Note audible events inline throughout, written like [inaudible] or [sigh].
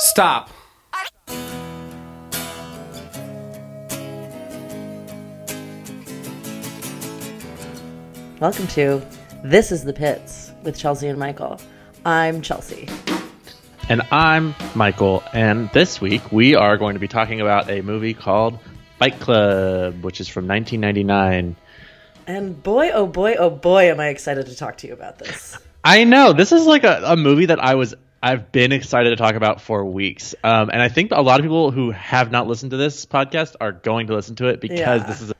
Stop. Welcome to This is the Pits with Chelsea and Michael. I'm Chelsea. And I'm Michael, and this week we are going to be talking about a movie called Fight Club, which is from 1999. And boy, oh boy, oh boy, am I excited to talk to you about this. I know this is like a, a movie that I was I've been excited to talk about for weeks, um, and I think a lot of people who have not listened to this podcast are going to listen to it because Yeah. this is a,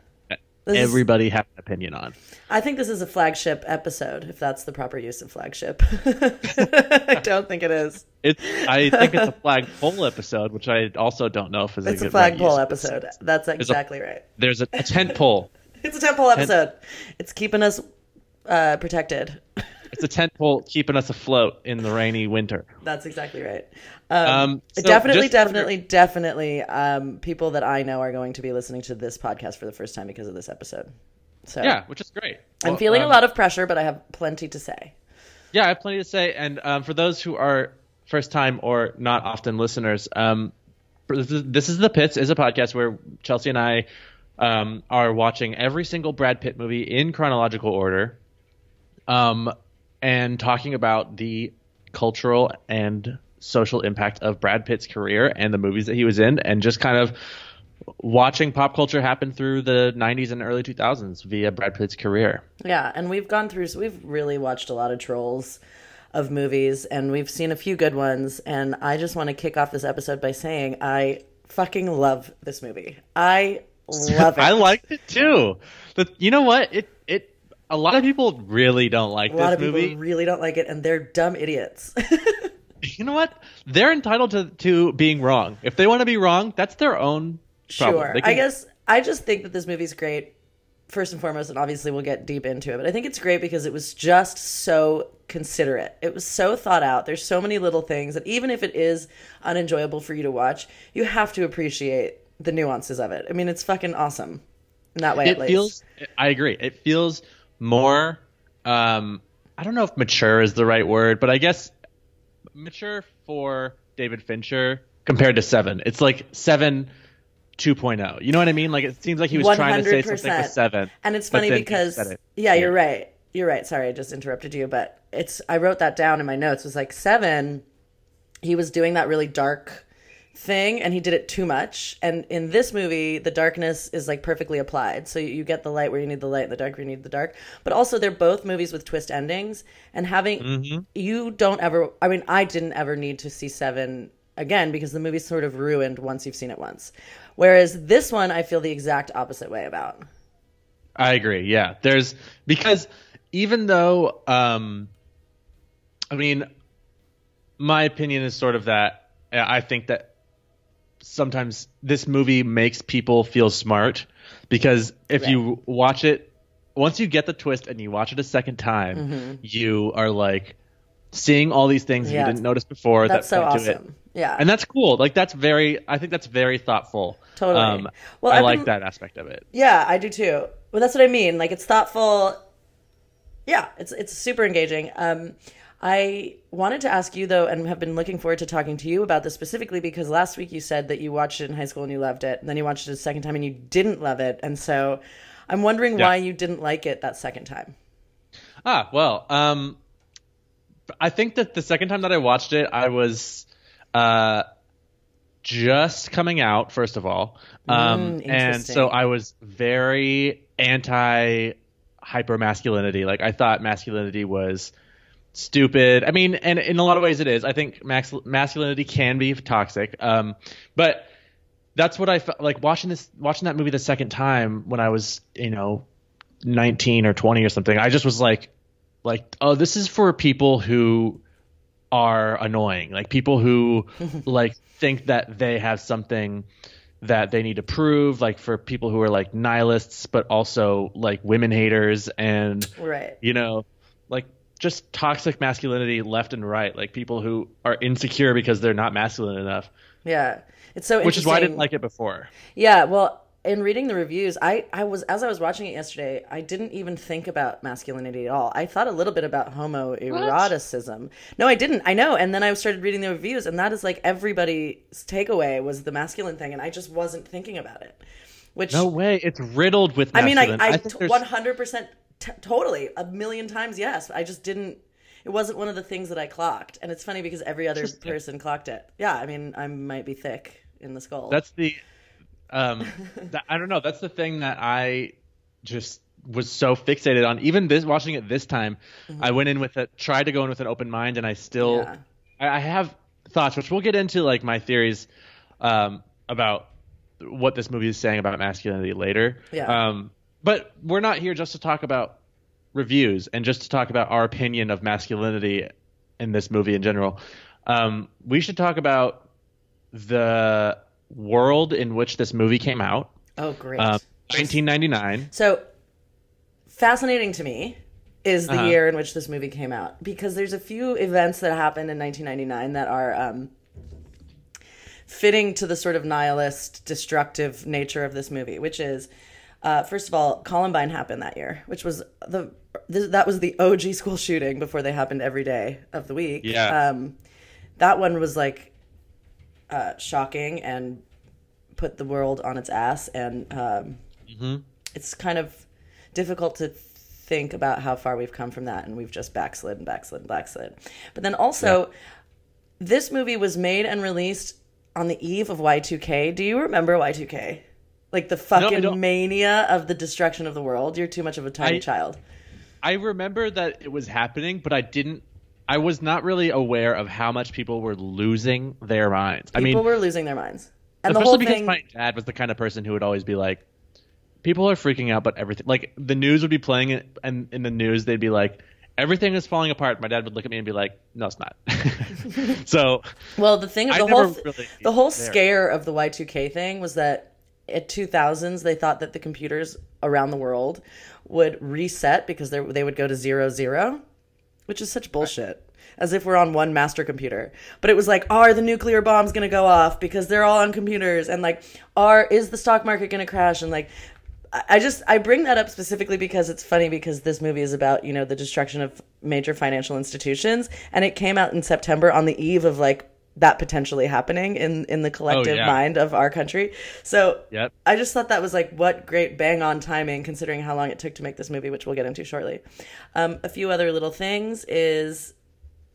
This is- everybody has an opinion on. I think this is a flagship episode, if that's the proper use of flagship. [laughs] I [laughs] don't think it is. It's I think it's a [laughs] flagpole episode, which I also don't know if is It's a a good right flagpole episode. That's exactly right. There's a, a tent pole. It's a tent pole episode. It's keeping us uh, protected. It's a tent pole keeping us afloat in the rainy winter. That's exactly right. Um, Um, so definitely, definitely, definitely. Um, people that I know are going to be listening to this podcast for the first time because of this episode. So Yeah, which is great. I'm Well, feeling a um, lot of pressure, but I have plenty to say. Yeah, I have plenty to say. And um, for those who are first time or not often listeners, um, this is- this is the Pits is a podcast where Chelsea and I um, are watching every single Brad Pitt movie in chronological order, um, and talking about the cultural and social impact of Brad Pitt's career and the movies that he was in, and just kind of watching pop culture happen through the 90s and early 2000s via Brad Pitt's career. Yeah, and we've gone through. So we've really watched a lot of trolls of movies, and we've seen a few good ones. And I just want to kick off this episode by saying I fucking love this movie. I [laughs] love it. I liked it too. The, you know what? It it a lot of people really don't like a lot of people really don't like it, and they're dumb idiots. [laughs] You know what? They're entitled to to being wrong. If they want to be wrong, that's their own problem. Sure. Can- I guess I just think that this movie's great, first and foremost, and obviously we'll get deep into it, but I think it's great because it was just so considerate. It was so thought out. There's so many little things that even if it is unenjoyable for you to watch, you have to appreciate the nuances of it. I mean, it's fucking awesome in that way, at it least. feels. I agree. It feels more. Um, I don't know if mature is the right word, but I guess mature for David Fincher compared to Seven. It's like Seven. 2.0. You know what I mean? Like it seems like he was trying to say something 100%. with seven. And it's funny because it yeah, you're right. You're right. Sorry, I just interrupted you, but it's I wrote that down in my notes. It was like 7 he was doing that really dark thing and he did it too much. And in this movie, the darkness is like perfectly applied. So you get the light where you need the light and the dark where you need the dark. But also they're both movies with twist endings and having Mm-hmm. you don't ever I mean, I didn't ever need to see 7 again because the movie's sort of ruined once you've seen it once. Whereas this one I feel the exact opposite way about. I agree. Yeah, there's because even though, um, I mean, my opinion is sort of that I think that sometimes this movie makes people feel smart because if you watch it, once you get the twist and you watch it a second time, you are like seeing all these things Mm-hmm. Yeah. you didn't notice before That's that so to it. awesome. Yeah. And that's cool. Like that's very. I think that's very thoughtful. Totally. Um, Well, I I've like been- that aspect of it. Yeah, I do too. Well, that's what I mean. Like it's thoughtful. Yeah, it's it's super engaging. Um, I wanted to ask you though, and have been looking forward to talking to you about this specifically because last week you said that you watched it in high school and you loved it, and then you watched it a second time and you didn't love it, and so I'm wondering Yeah. why you didn't like it that second time. Ah, well, um, I think that the second time that I watched it, I was uh, just coming out, first of all. Um, Mm, and so I was very anti hyper masculinity. Like, I thought masculinity was stupid. I mean, and in a lot of ways it is. I think max- masculinity can be toxic. Um, but that's what I felt like watching this, watching that movie the second time when I was, you know, 19 or 20 or something. I just was like, like, oh, this is for people who are annoying, like people who [laughs] like think that they have something that they need to prove, like for people who are like nihilists, but also like women haters and Right. you know, like just toxic masculinity left and right, like people who are insecure because they're not masculine enough, Yeah. It's so which is why I didn't like it before. Yeah, well, in reading the reviews, I, I was as I was watching it yesterday, I didn't even think about masculinity at all. I thought a little bit about homoeroticism. No, I didn't. I know. And then I started reading the reviews, and that is like everybody's takeaway was the masculine thing, and I just wasn't thinking about it. Which No way. It's riddled with. I mean, I, masculine- I one hundred percent, totally, a million times, yes. I just didn't. It wasn't one of the things that I clocked, and it's funny because every other person clocked it. Yeah, I mean, I might be thick in the skull. That's the. Um, [laughs] that, I don't know. That's the thing that I just was so fixated on. Even this, watching it this time, I went in with a tried to go in with an open mind, and I still, Mm-hmm. Yeah. I, I have thoughts, which we'll get into, like my theories um, about what this movie is saying about masculinity later. Yeah. Um, but we're not here just to talk about reviews and just to talk about our opinion of masculinity in this movie in general. Um, we should talk about the world in which this movie came out, oh, great. um, 1999. So fascinating to me is the Uh-huh. year in which this movie came out because there's a few events that happened in 1999 that are um, fitting to the sort of nihilist, destructive nature of this movie, which is. Uh, first of all, Columbine happened that year, which was the th- that was the OG school shooting before they happened every day of the week. Yeah. Um, that one was like uh, shocking and put the world on its ass, and um, it's kind of difficult to think about how far we've come from that, and we've just backslid and backslid and backslid. But then also, this movie was made and released on the eve of Y2K. Do you remember Y2K? Like the fucking don't. mania of the destruction of the world. You're too much of a tiny I- child. I remember that it was happening, but I didn't. I was not really aware of how much people were losing their minds. I mean, People were losing their minds. And the whole because thing, my dad was the kind of person who would always be like, "People are freaking out, but everything." Like the news would be playing it, and in the news they'd be like, "Everything is falling apart." My dad would look at me and be like, "No, it's not." [laughs] so Well, the thing, I the never whole, really the whole there. scare of the Y2K thing was that at 2000s they thought that the computers around the world would reset because they they would go to zero zero, which is such bullshit. As if we're on one master computer, but it was like, are the nuclear bombs gonna go off because they're all on computers, and like, are is the stock market gonna crash, and like, I just I bring that up specifically because it's funny because this movie is about you know the destruction of major financial institutions. And it came out in September on the eve of like that potentially happening in in the collective yeah. mind of our country. So Yep. I just thought that was like what great bang on timing considering how long it took to make this movie, which we'll get into shortly. Um, a few other little things is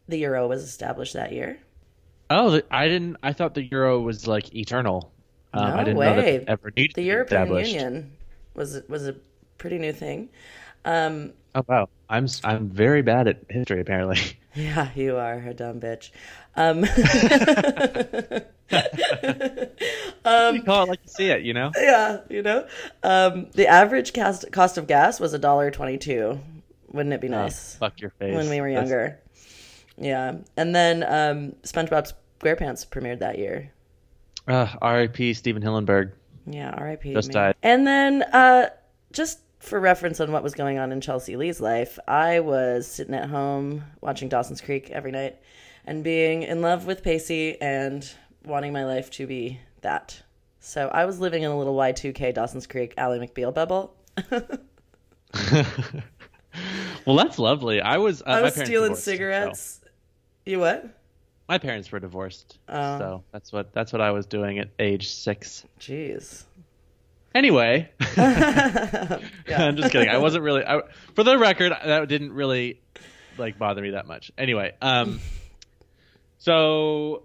the euro was established that year. Oh, I didn't. I thought the euro was like eternal. Um, No I didn't know that way. ever needed The European. Union was was a pretty new thing. Um, Oh wow, I'm I'm very bad at history apparently. [laughs] Yeah, you are a dumb bitch. Um, [laughs] you call it like you see it, you know. yeah, you know, um, the average cost cost of gas was a dollar twenty two. Wouldn't it be nice Fuck your face. when we were That's- younger? Yeah, and then um, SpongeBob SquarePants premiered that year. Uh, R.I.P. Stephen Hillenburg. Yeah, R.I.P. Just man. died. And then, uh, just for reference on what was going on in Chelsea Lee's life, I was sitting at home watching Dawson's Creek every night and being in love with Pacey and wanting my life to be that. So I was living in a little Y2K Dawson's Creek Ally McBeal bubble. [laughs] Well, that's lovely. I was. Uh, I was stealing divorced, so- cigarettes. You what? My parents were divorced, Oh. so that's what that's what I was doing at age six. Jeez. Anyway, [laughs] [laughs] I'm just kidding. I wasn't really. I, for the record, that didn't really like bother me that much. Anyway, um, [laughs] so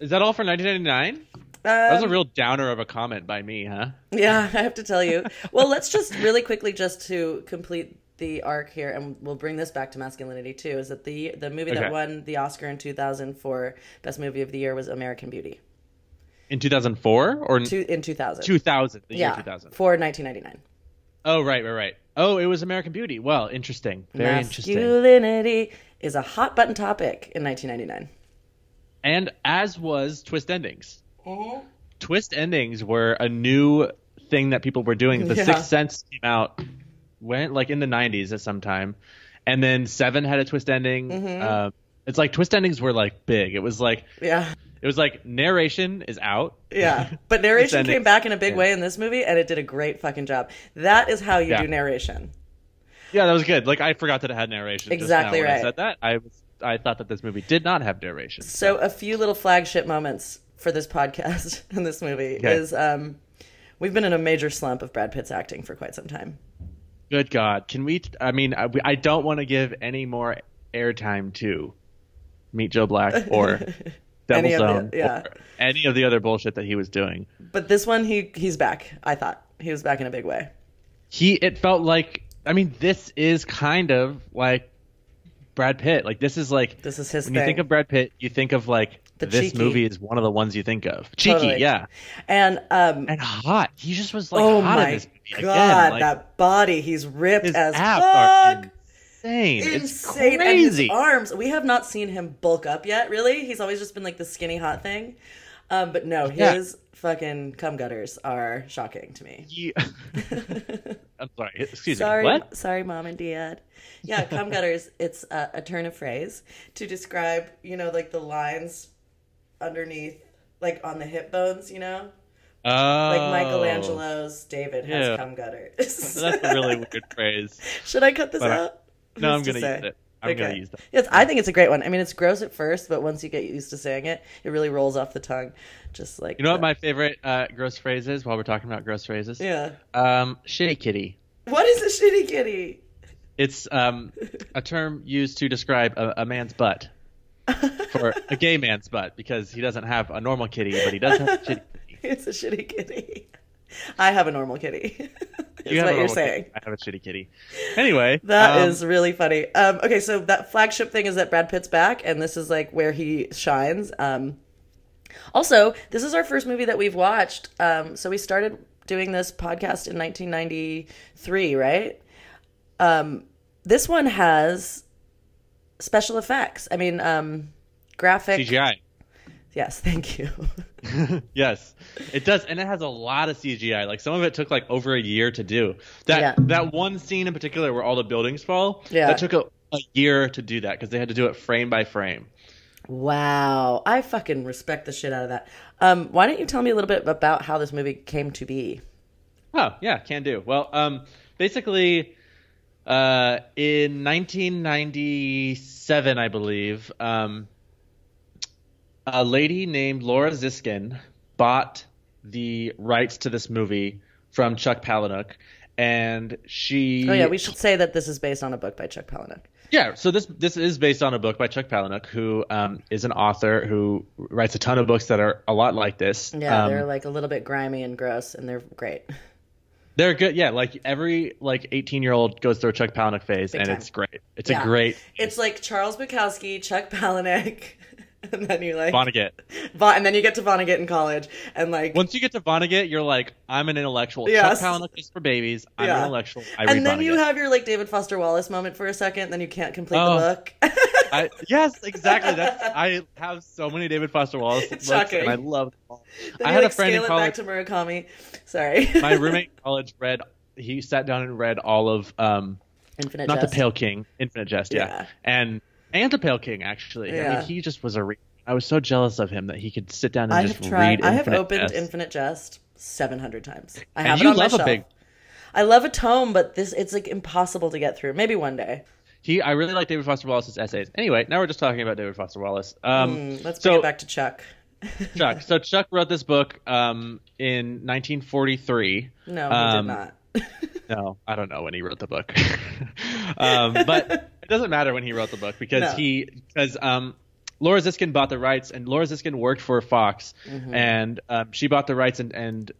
is that all for 1999? That was a Um, real downer of a comment by me, huh? Yeah, I have to tell you. Well, let's just really quickly just to complete the arc here, and we'll bring this back to masculinity too. Is that the the movie Okay. that won the Oscar in 2000 for best movie of the year was American Beauty In 2004 or in two, in 2000. 2000? The yeah, year 2000. for 1999. Oh, right, right, right. Oh, it was American Beauty. Well, interesting. Very interesting. Masculinity is a hot button topic in 1999. And as was twist endings. Twist endings were a new thing that people were doing. The Yeah. Sixth Sense came out when like in the 90s at some time, and then Seven had a twist ending. Mm-hmm. Uh, it's like twist endings were like big. It was like Yeah, It was like narration is out. Yeah, [laughs] but narration came back in a big yeah. way in this movie, and it did a great fucking job. That is how you Yeah. do narration. Yeah, that was good. Like I forgot that it had narration. just Exactly right. I said that. I was I thought that this movie did not have narration. So a few little flagship moments for this podcast [laughs] and this movie Okay. is um, we've been in a major slump of Brad Pitt's acting for quite some time. Good God, can we? I mean, I, I don't want to give any more airtime to Meet Joe Black or [laughs] Any Devil of the- yeah. any of the other bullshit that he was doing. But this one, he he's back. I thought he was back in a big way. He, it felt like. I mean, this is kind of like Brad Pitt. Like this is like This is his when thing. you think of Brad Pitt, you think of like The this cheeky. movie is one of the ones you think of. Cheeky, Totally. yeah, and um, and hot. He just was like oh hot in my this movie god, again. Like, that body! He's ripped as fuck. Insane. It's insane. His crazy. arms. We have not seen him bulk up yet. Really, he's always just been like the skinny hot thing. Um, but no, Yeah. his fucking cum gutters are shocking to me. He- [laughs] I'm sorry. Excuse sorry, me. What? sorry, mom and dad. Yeah, cum gutters. [laughs] It's a, a turn of phrase to describe, you know, like the lines underneath, like on the hip bones. You know, Oh, like Michelangelo's David has Yeah. cum gutters. That's a really [laughs] weird phrase. Should I cut this But out? No, I'm gonna say? use it. I'm gonna use that. Yes, I think it's a great one. I mean, it's gross at first, but once you get used to saying it, it really rolls off the tongue. Just like You know what my favorite uh, gross phrase is? While we're talking about gross phrases, yeah. um, shitty kitty. What is a shitty kitty? It's um, a term used to describe a, a man's butt for a gay man's butt because he doesn't have a normal kitty, but he does have a shitty kitty. [laughs] It's a shitty kitty. I have a normal kitty. [laughs] Is You what you're saying. kitty. I have a shitty kitty. Anyway, That is um, really funny. Um, okay, so that flagship thing is that Brad Pitt's back, and this is like where he shines. Um, also, this is our first movie that we've watched. Um, so we started doing this podcast in 1993, right? Um, this one has special effects. I mean, um, graphic. CGI. Yes, thank you. [laughs] yes, it does, and it has a lot of CGI. Like some of it took like over a year to do. That Yeah. that one scene in particular where all the buildings fall. Yeah. that took a, a year to do that because they had to do it frame by frame. wow, I fucking respect the shit out of that. Um, why don't you tell me a little bit about how this movie came to be? Oh yeah, can do. Well, um, basically, uh, in 1997, I believe, um, a lady named Laura Ziskin bought the rights to this movie from Chuck Palahniuk, and she. Oh yeah, we should say that this is based on a book by Chuck Palahniuk. Yeah, so this this is based on a book by Chuck Palahniuk, who um, is an author who writes a ton of books that are a lot like this. Yeah, Um, they're like a little bit grimy and gross, and they're great. They're good. Yeah, like every like 18 year old goes through a Chuck Palahniuk phase, Big and time. it's great. It's Yeah. a great It's like Charles Bukowski, Chuck Palahniuk, [laughs] and then you like Vonnegut. Von- and then you get to Vonnegut in college, and like Once you get to Vonnegut, you're like, I'm an intellectual. Yes. Chuck Palahniuk is for babies. I'm Yeah. an intellectual. I read and then you have your like David Foster Wallace moment for a second, then you can't complete Oh. the book. [laughs] I, yes, exactly. That's I have so many David Foster Wallace books, and I love them I had like a friend in college. to Murakami. Sorry, [laughs] My roommate in college read. He sat down and read all of um, Infinite not Jest. the Pale King, Infinite Jest, yeah, Yeah. and and the Pale King actually. I mean, he just was a. Re- I was so jealous of him that he could sit down and I just have tried. read. I have opened Jest. Infinite Jest seven hundred times. I And have you it on love my a shelf. big- I love a tome, but this it's like impossible to get through. Maybe one day. He, I really like David Foster Wallace's essays. Anyway, now we're just talking about David Foster Wallace. Um, Mm, let's bring it back to Chuck. [laughs] Chuck. So Chuck wrote this book um, in 1943. No, he Um, did not. [laughs] No, I don't know when he wrote the book, [laughs] um, but it doesn't matter when he wrote the book because No. he because um, Laura Ziskin bought the rights and Laura Ziskin worked for Fox Mm-hmm. and um, she bought the rights and and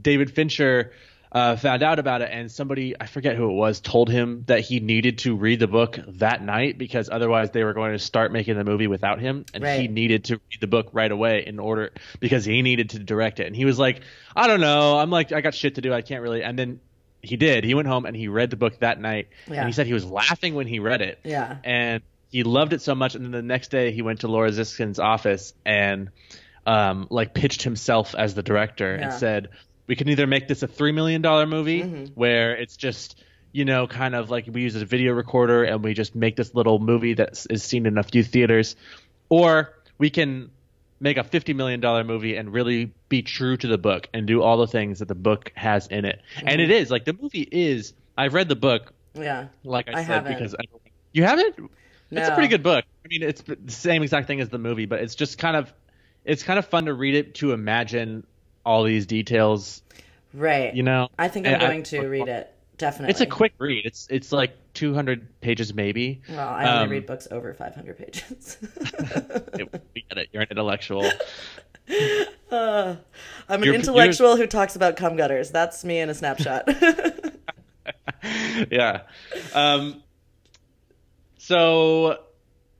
David Fincher. Uh, found out about it, and somebody I forget who it was told him that he needed to read the book that night because otherwise they were going to start making the movie without him, and he needed to read the book right away in order because he needed to direct it. And he was like, I don't know, I'm like I got shit to do, I can't really. And then he did. He went home and he read the book that night, Yeah. and he said he was laughing when he read it Yeah. and he loved it so much. And then the next day, he went to Laura Ziskin's office and um, like pitched himself as the director Yeah. and said, "We can either make this a three million dollar movie Mm-hmm. where it's just." You know, kind of like we use a video recorder and we just make this little movie that is seen in a few theaters, or we can make a fifty million dollar movie and really be true to the book and do all the things that the book has in it. Mm-hmm. And it is like the movie is. I've read the book, Yeah. like I, I said, haven't. because I, you haven't. No. It's a pretty good book. I mean, it's the same exact thing as the movie, but it's just kind of, it's kind of fun to read it to imagine all these details. Right. You know, I think I'm And I- going to read it. Definitely. It's a quick read. It's it's like 200 pages maybe. Well, I only Um, read books over 500 pages. [laughs] we get it. You're an intellectual. [laughs] Uh, I'm an You're- intellectual who talks about cum gutters. That's me in a snapshot. [laughs] yeah. Um, so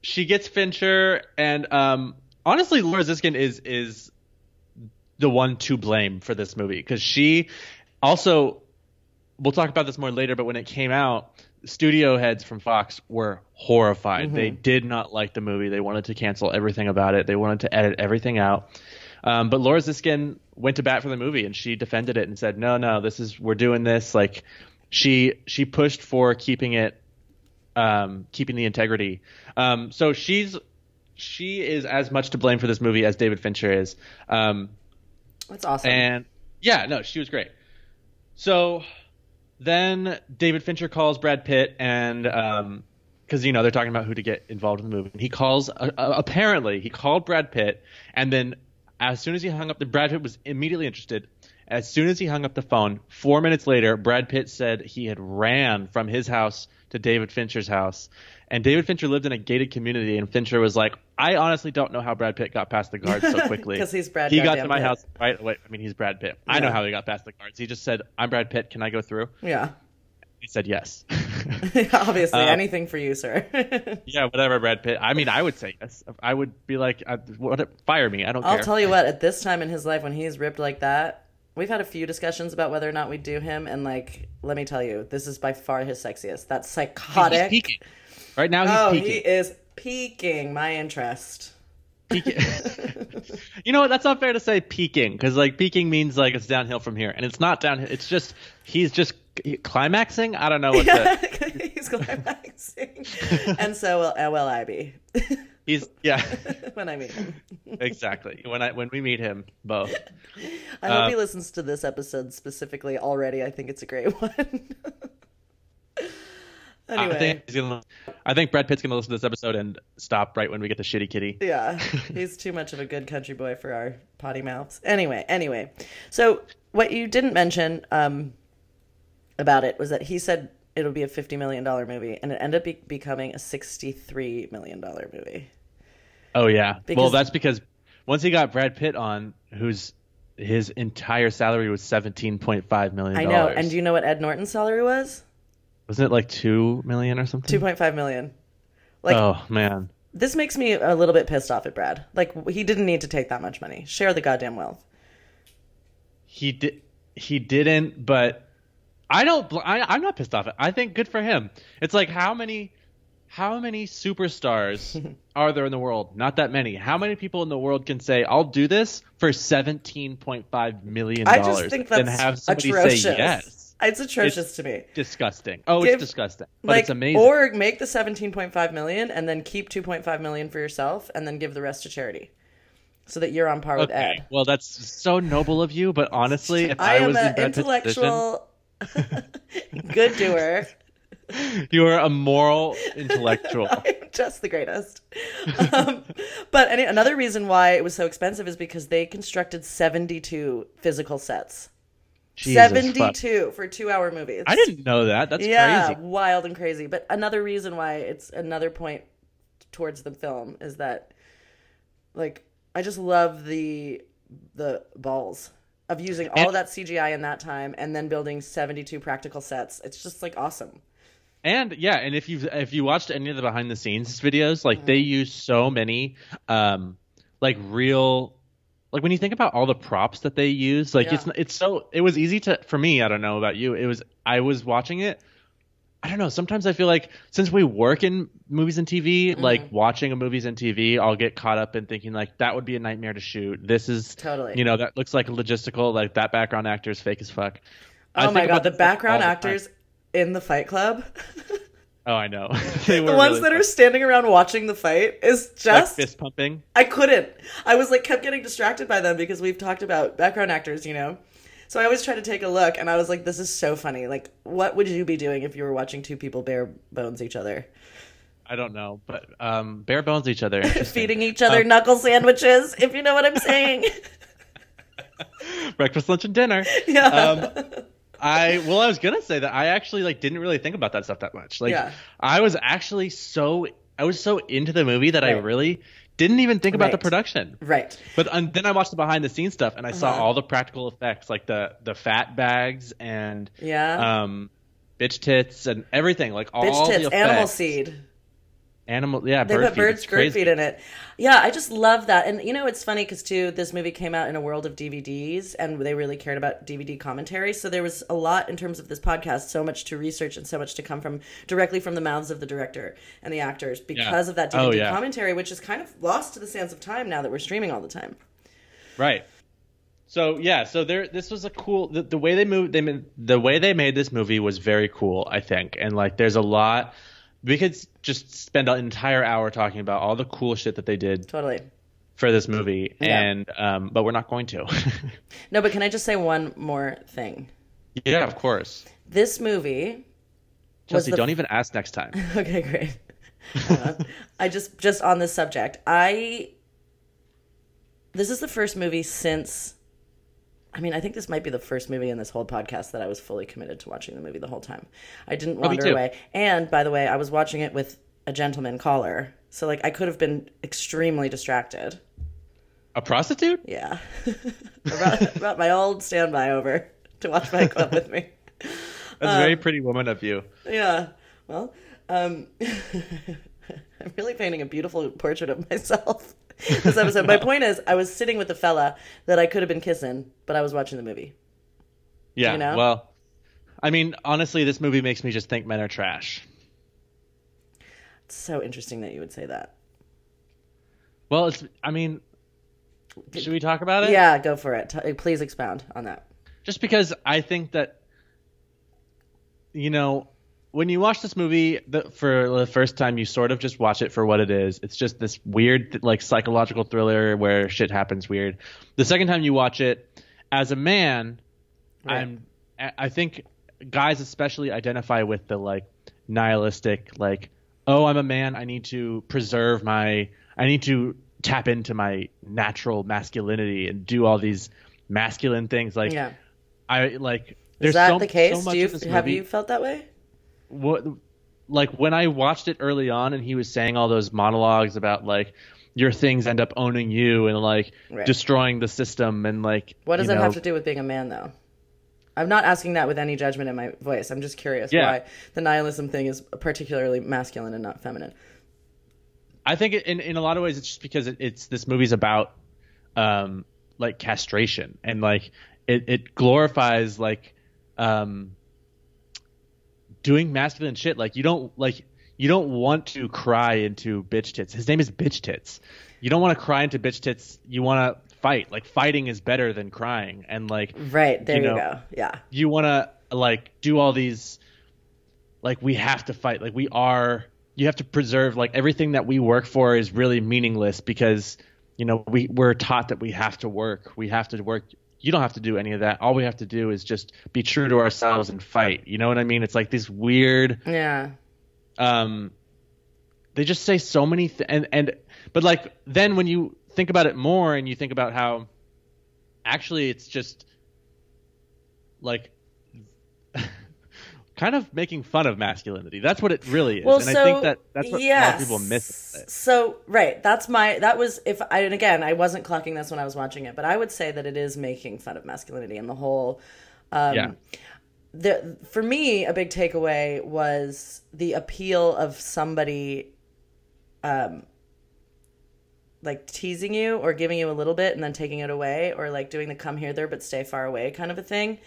she gets Fincher, and um, honestly, Laura Ziskin is is the one to blame for this movie because she also. We'll talk about this more later, but when it came out, studio heads from Fox were horrified. They did not like the movie. They wanted to cancel everything about it. They wanted to edit everything out. Um, but Laura Ziskin went to bat for the movie and she defended it and said, "No, no, this is we're doing this." Like she she pushed for keeping it, um, keeping the integrity. Um, so she's she is as much to blame for this movie as David Fincher is. Um, That's awesome. and yeah, no, she was great. So then David Fincher calls Brad Pitt and um because you know they're talking about who to get involved in the movie. And he calls uh, uh, apparently he called Brad Pitt and then as soon as he hung up the Brad Pitt was immediately interested. As soon as he hung up the phone, 4 minutes later, Brad Pitt said he had ran from his house to David Fincher's house. And David Fincher lived in a gated community and Fincher was like, "I honestly don't know how Brad Pitt got past the guards so [laughs] quickly. Because he's Brad Pitt. He got to my Pitt. house right away. I mean, he's Brad Pitt. I know how he got past the guards. He just said, "I'm Brad Pitt. Can I go through?" yeah. He said yes. [laughs] [laughs] Obviously, Uh, anything for you, sir. yeah, whatever, Brad Pitt. I mean, I would say yes. I would be like, uh, what, "Fire me. I don't care. I'll care." tell you what, at this time in his life when he's ripped like that, we've had a few discussions about whether or not we do him. And, like, let me tell you, this is by far his sexiest. That's He's psychotic. peaking. Right now, he's oh, peaking. he is piquing my interest. Peaking. [laughs] you know what? That's not fair to say peaking because like peaking means like it's downhill from here, and it's not downhill. It's just he's just climaxing. I don't know what the [laughs] he's climaxing. [laughs] and so will, uh, will I be he's. Yeah, when I meet him. exactly. When I when we meet him, both. I hope Uh, he listens to this episode specifically already. I think it's a great one. Anyway, I think he's gonna. I think Brad Pitt's gonna listen to this episode and stop right when we get to Shitty Kitty. yeah, [laughs] he's too much of a good country boy for our potty mouths. Anyway, anyway, so what you didn't mention um, about it was that he said it'll be a fifty million dollar movie, and it ended up be- becoming a sixty three million dollar movie. Oh yeah. well, that's because once he got Brad Pitt on, whose his entire salary was seventeen point five million. I know, and do you know what Ed Norton's salary was? Wasn't it like two million or something? Two point five million. Like oh man. this makes me a little bit pissed off at Brad. Like he didn't need to take that much money. Share the goddamn wealth. He did. He didn't, but I don't. I, I'm not pissed off. I think good for him. It's like how many, how many superstars [laughs] are there in the world? Not that many. How many people in the world can say, "I'll do this for 17.5 million I dollars"? just think and that's have somebody atrocious. say yes? It's atrocious to me. Disgusting. Oh, Give- it's disgusting, but like, it's amazing. Or make the seventeen point five million and then keep two point five million for yourself, and then give the rest to charity, so that you're on par with okay. Ed. Well, that's so noble of you, but honestly, if I I, am was an Pitt's position, intellectual, [laughs] good doer. [laughs] you are a moral intellectual. [laughs] I'm just the greatest. Um, but any, another reason why it was so expensive is because they constructed 72 physical sets. Jesus fuck. 72 for two hour movies. I didn't know that. That's yeah, crazy. wild and crazy. But another reason why it's another point towards the film is that, like, I just love the the balls of using all of that CGI in that time and then building 72 practical sets. It's just like awesome. And yeah, and if you've if you watched any of the behind the scenes videos, like they use so many um like real like when you think about all the props that they use, like Yeah. it's it's so it was easy to for me, I don't know about you. It was I was watching it I don't know. Sometimes I feel like since we work in movies and TV, Mm-hmm. like watching a movies and TV, I'll get caught up in thinking like that would be a nightmare to shoot. This is Totally. you know, that looks like a logistical, like that background actor is fake as fuck. I Oh my god, the background actors in the Fight Club. [laughs] Oh, I know. [laughs] The ones that are standing around watching the fight is like just fist pumping. I couldn't. I was like kept getting distracted by them because we've talked about background actors, you know. So I always try to take a look, and I was like, "This is so funny. Like, what would you be doing if you were watching two people bare bones each other, I don't know, but um, bare bones each other. [laughs] Feeding each other knuckle sandwiches? If you know what I'm saying." [laughs] breakfast, lunch, and dinner. yeah. Um, I well, I was gonna say that I actually like didn't really think about that stuff that much. Like, Yeah. I was actually so I was so into the movie that I really didn't even think about the production. right. But um, then I watched the behind the scenes stuff and I saw Uh-huh. all the practical effects, like the the fat bags and Yeah. um, bitch tits and everything, like all Bitch the effects. animal seed. Animal, yeah, They bird put feed. birds bird crazy. feed in it. Yeah, I just love that. And you know, it's funny because too, this movie came out in a world of DVDs, and they really cared about DVD commentary. So there was a lot in terms of this podcast, so much to research and so much to come from directly from the mouths of the director and the actors because of that DVD Oh, yeah. commentary, which is kind of lost to the sands of time now that we're streaming all the time. Right. So yeah, so there. This was a cool. The, the way they moved, they made, the way they made this movie was very cool, I think. And like, there's a lot. We could just spend an entire hour talking about all the cool shit that they did Totally. for this movie, Yeah. and um, but we're not going to. [laughs] No, but can I just say one more thing? yeah, of course. This movie Chelsea, the don't even ask next time. [laughs] Okay, great. Uh, I just just on this subject, I this is the first movie since I mean, I think this might be the first movie in this whole podcast that I was fully committed to watching the movie the whole time. I didn't Oh, wander away. And by the way, I was watching it with a gentleman caller. So like I could have been extremely distracted. A prostitute? Yeah. [laughs] brought about my old standby over to watch my Club with me. [laughs] That's Um, a very pretty woman of you. Yeah. Well, um, [laughs] I'm really painting a beautiful portrait of myself [laughs] this episode. My point is, I was sitting with a fella that I could have been kissing, but I was watching the movie. Yeah. you know? Well, I mean, honestly, this movie makes me just think men are trash. It's so interesting that you would say that. Well, it's. I mean, should we talk about it? Yeah, go for it. T- please expound on that. just because I think that you know when you watch this movie the, for the first time, you sort of just watch it for what it is. It's just this weird like psychological thriller where shit happens weird. The second time you watch it, as a man, Right. I'm I I think guys especially identify with the like nihilistic like oh I'm a man I need to preserve my I need to tap into my natural masculinity and do all these masculine things like Yeah. I like. Is There's that so, the case? so much Do you have movie. you felt that way? What, like when I watched it early on, and he was saying all those monologues about like your things end up owning you and like Right. destroying the system and like What does that know, have to do with being a man, though? I'm not asking that with any judgment in my voice. I'm just curious Yeah. why the nihilism thing is particularly masculine and not feminine. I think in in a lot of ways it's just because it, it's this movie's about um like castration and like it it glorifies like um doing masculine shit like you don't like you don't want to cry into bitch tits. His name is bitch tits. You don't want to cry into bitch tits. You want to fight. Like fighting is better than crying and like Right, there You you, go. Yeah. you want to like do all these like we have to fight like we are you have to preserve like everything that we work for is really meaningless because you know we we're taught that we have to work we have to work you don't have to do any of that. All we have to do is just be true to ourselves and fight. You know what i mean? It's like this weird Yeah. um they just say so many th- and and but like then when you think about it more and you think about how actually it's just like kind of making fun of masculinity that's what it really is Well, and so i think that that's what a lot yes. of people miss it. So right, that's my that was if I and again I wasn't clocking this when I was watching it, but I would say that it is making fun of masculinity and the whole. Um, yeah the for me a big takeaway was the appeal of somebody um like teasing you or giving you a little bit and then taking it away or like doing the come here there but stay far away kind of a thing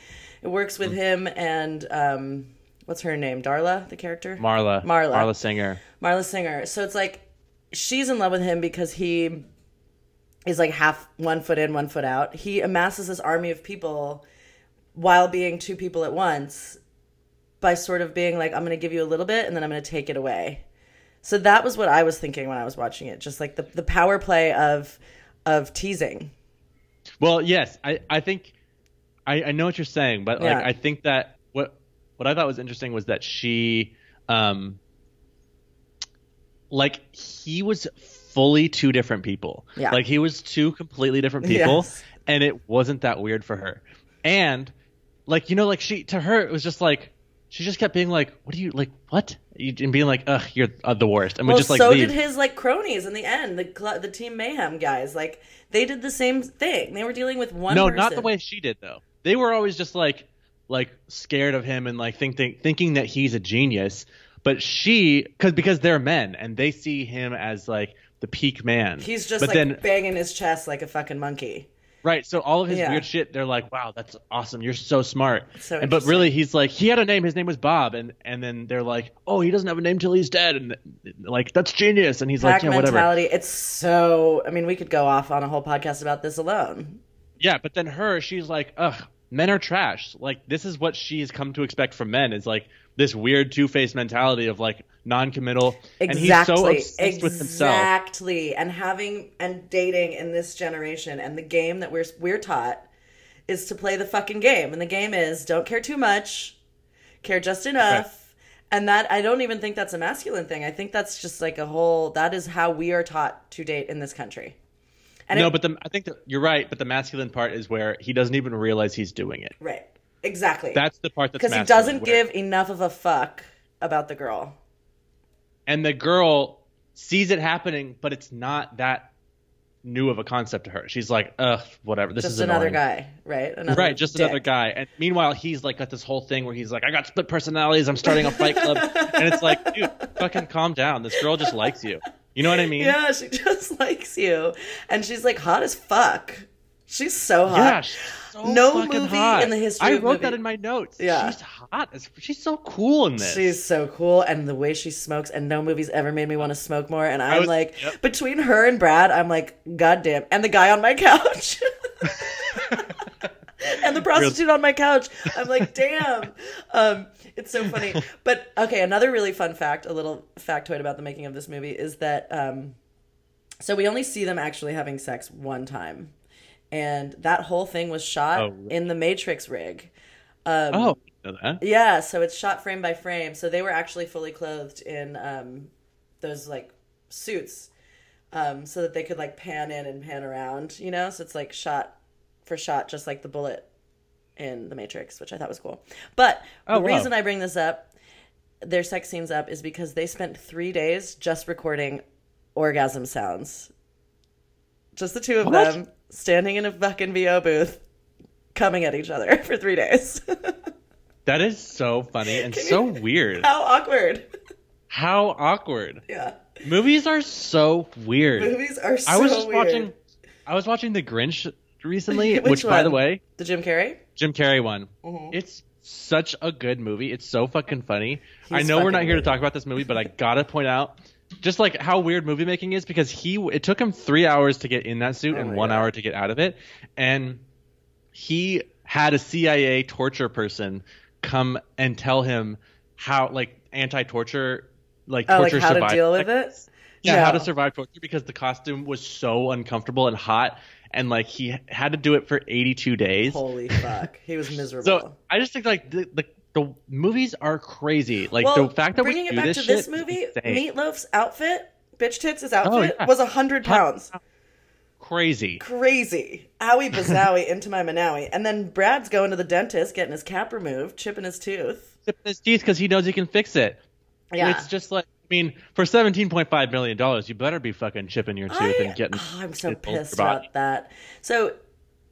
it works with him and um what's her name darla the character marla Marla. marla singer Marla Singer. So it's like she's in love with him because he is like half one foot in, one foot out. He amasses this army of people while being two people at once by sort of being like, I'm going to give you a little bit and then I'm going to take it away. So that was what I was thinking when I was watching it, just like the, the power play of of teasing. Well, yes, I, I think I, I know what you're saying, but Yeah. like I think that what I thought was interesting was that she um like he was fully two different people. Yeah. Like he was two completely different people Yes. and it wasn't that weird for her. And like you know like she to her it was just like she just kept being like what do you like what and being like ugh you're uh, the worst and Well, just like so leave. did his like cronies in the end, the cl- the Team Mayhem guys. Like they did the same thing. They were dealing with one. no, person. not the way she did though. They were always just like like scared of him and like think, think thinking that he's a genius. But she, because because they're men and they see him as like the peak man. He's just but like then banging his chest like a fucking monkey. right. So all of his Yeah. weird shit, they're like, wow, that's awesome. You're so smart. So and, but really, he's like, he had a name. His name was Bob. And and then they're like, oh, he doesn't have a name till he's dead. And like that's genius. And he's Pack like, yeah, whatever. mentality. It's so. I mean, we could go off on a whole podcast about this alone. Yeah, but then her, she's like, ugh, men are trash. Like this is what she's come to expect from men is like this weird two faced mentality of like non-committal, and he's so Exactly. obsessed with himself. Exactly. And having and dating in this generation and the game that we're we're taught is to play the fucking game. And the game is don't care too much, care just enough. And that I don't even think that's a masculine thing. I think that's just like a whole that is how we are taught to date in this country. And no, but the, I think that you're right. But the masculine part is where he doesn't even realize he's doing it. right. Exactly. That's the part that's because he doesn't where- give enough of a fuck about the girl. and the girl sees it happening, but it's not that new of a concept to her. She's like, ugh, whatever. This Just is another annoying. guy, right? Another Right, just dick. another guy. And meanwhile, he's like got this whole thing where he's like, I got split personalities. I'm starting a fight club. [laughs] and it's like, dude, fucking calm down. This girl just likes you. You know what I mean? Yeah, she [laughs] just likes you, and she's like hot as fuck. She's so hot. Yeah, she's so No fucking movie hot. in the history I wrote that in my notes. Yeah. she's hot. as- She's so cool in this. She's so cool, and the way she smokes, and no movie's ever made me want to smoke more. And I'm was- like, yep. between her and Brad, I'm like, goddamn, and the guy on my [laughs] couch, [laughs] and the prostitute on my couch, I'm like, damn. Um, it's so funny. [laughs] But okay, another really fun fact, a little factoid about the making of this movie is that, um, so we only see them actually having sex one time, and that whole thing was shot Oh, really? in the Matrix rig. Um, oh, that. Yeah, so it's shot frame by frame. So they were actually fully clothed in um, those like suits, um, so that they could like pan in and pan around. You know, so it's like shot for shot, just like the bullet in the Matrix, which I thought was cool. But Oh, the wow. reason I bring this up, their sex scenes up, is because they spent three days just recording orgasm sounds. Just the two of What? them standing in a fucking VO booth, coming at each other [laughs] for three days. [laughs] That is so funny and so weird. How awkward. [laughs] How awkward. Yeah. Movies are so weird. Movies are so I was just weird. watching. I was watching The Grinch recently, [laughs] Which which, by the way, the Jim Carrey. Jim Carrey one. Mm-hmm. It's such a good movie. It's so fucking funny. I know we're not here to talk about this movie, but I gotta point out just like how weird movie making is because he it took him three hours to get in that suit Oh and one God. hour to get out of it, and he had a CIA torture person come and tell him how like anti-torture like Oh, like torture how to survival deal with it. Yeah, how to survive torture because the costume was so uncomfortable and hot, and like he had to do it for 82 days. Holy [laughs] fuck, he was miserable. So I just think like the the, the movies are crazy. Like well, the fact that bringing we it back this to this movie. Meatloaf's outfit, bitch tits, his outfit Oh, yeah. was a hundred pounds. crazy. Crazy. Owie bazowie [laughs] into my Manawi. And then Brad's going to the dentist, getting his cap removed, chipping his tooth. Sipping his teeth because he knows he can fix it. Yeah. It's just like mean, for 17.5 million dollars, you better be fucking chipping your tooth I, and getting. oh, I'm so pissed about that. So,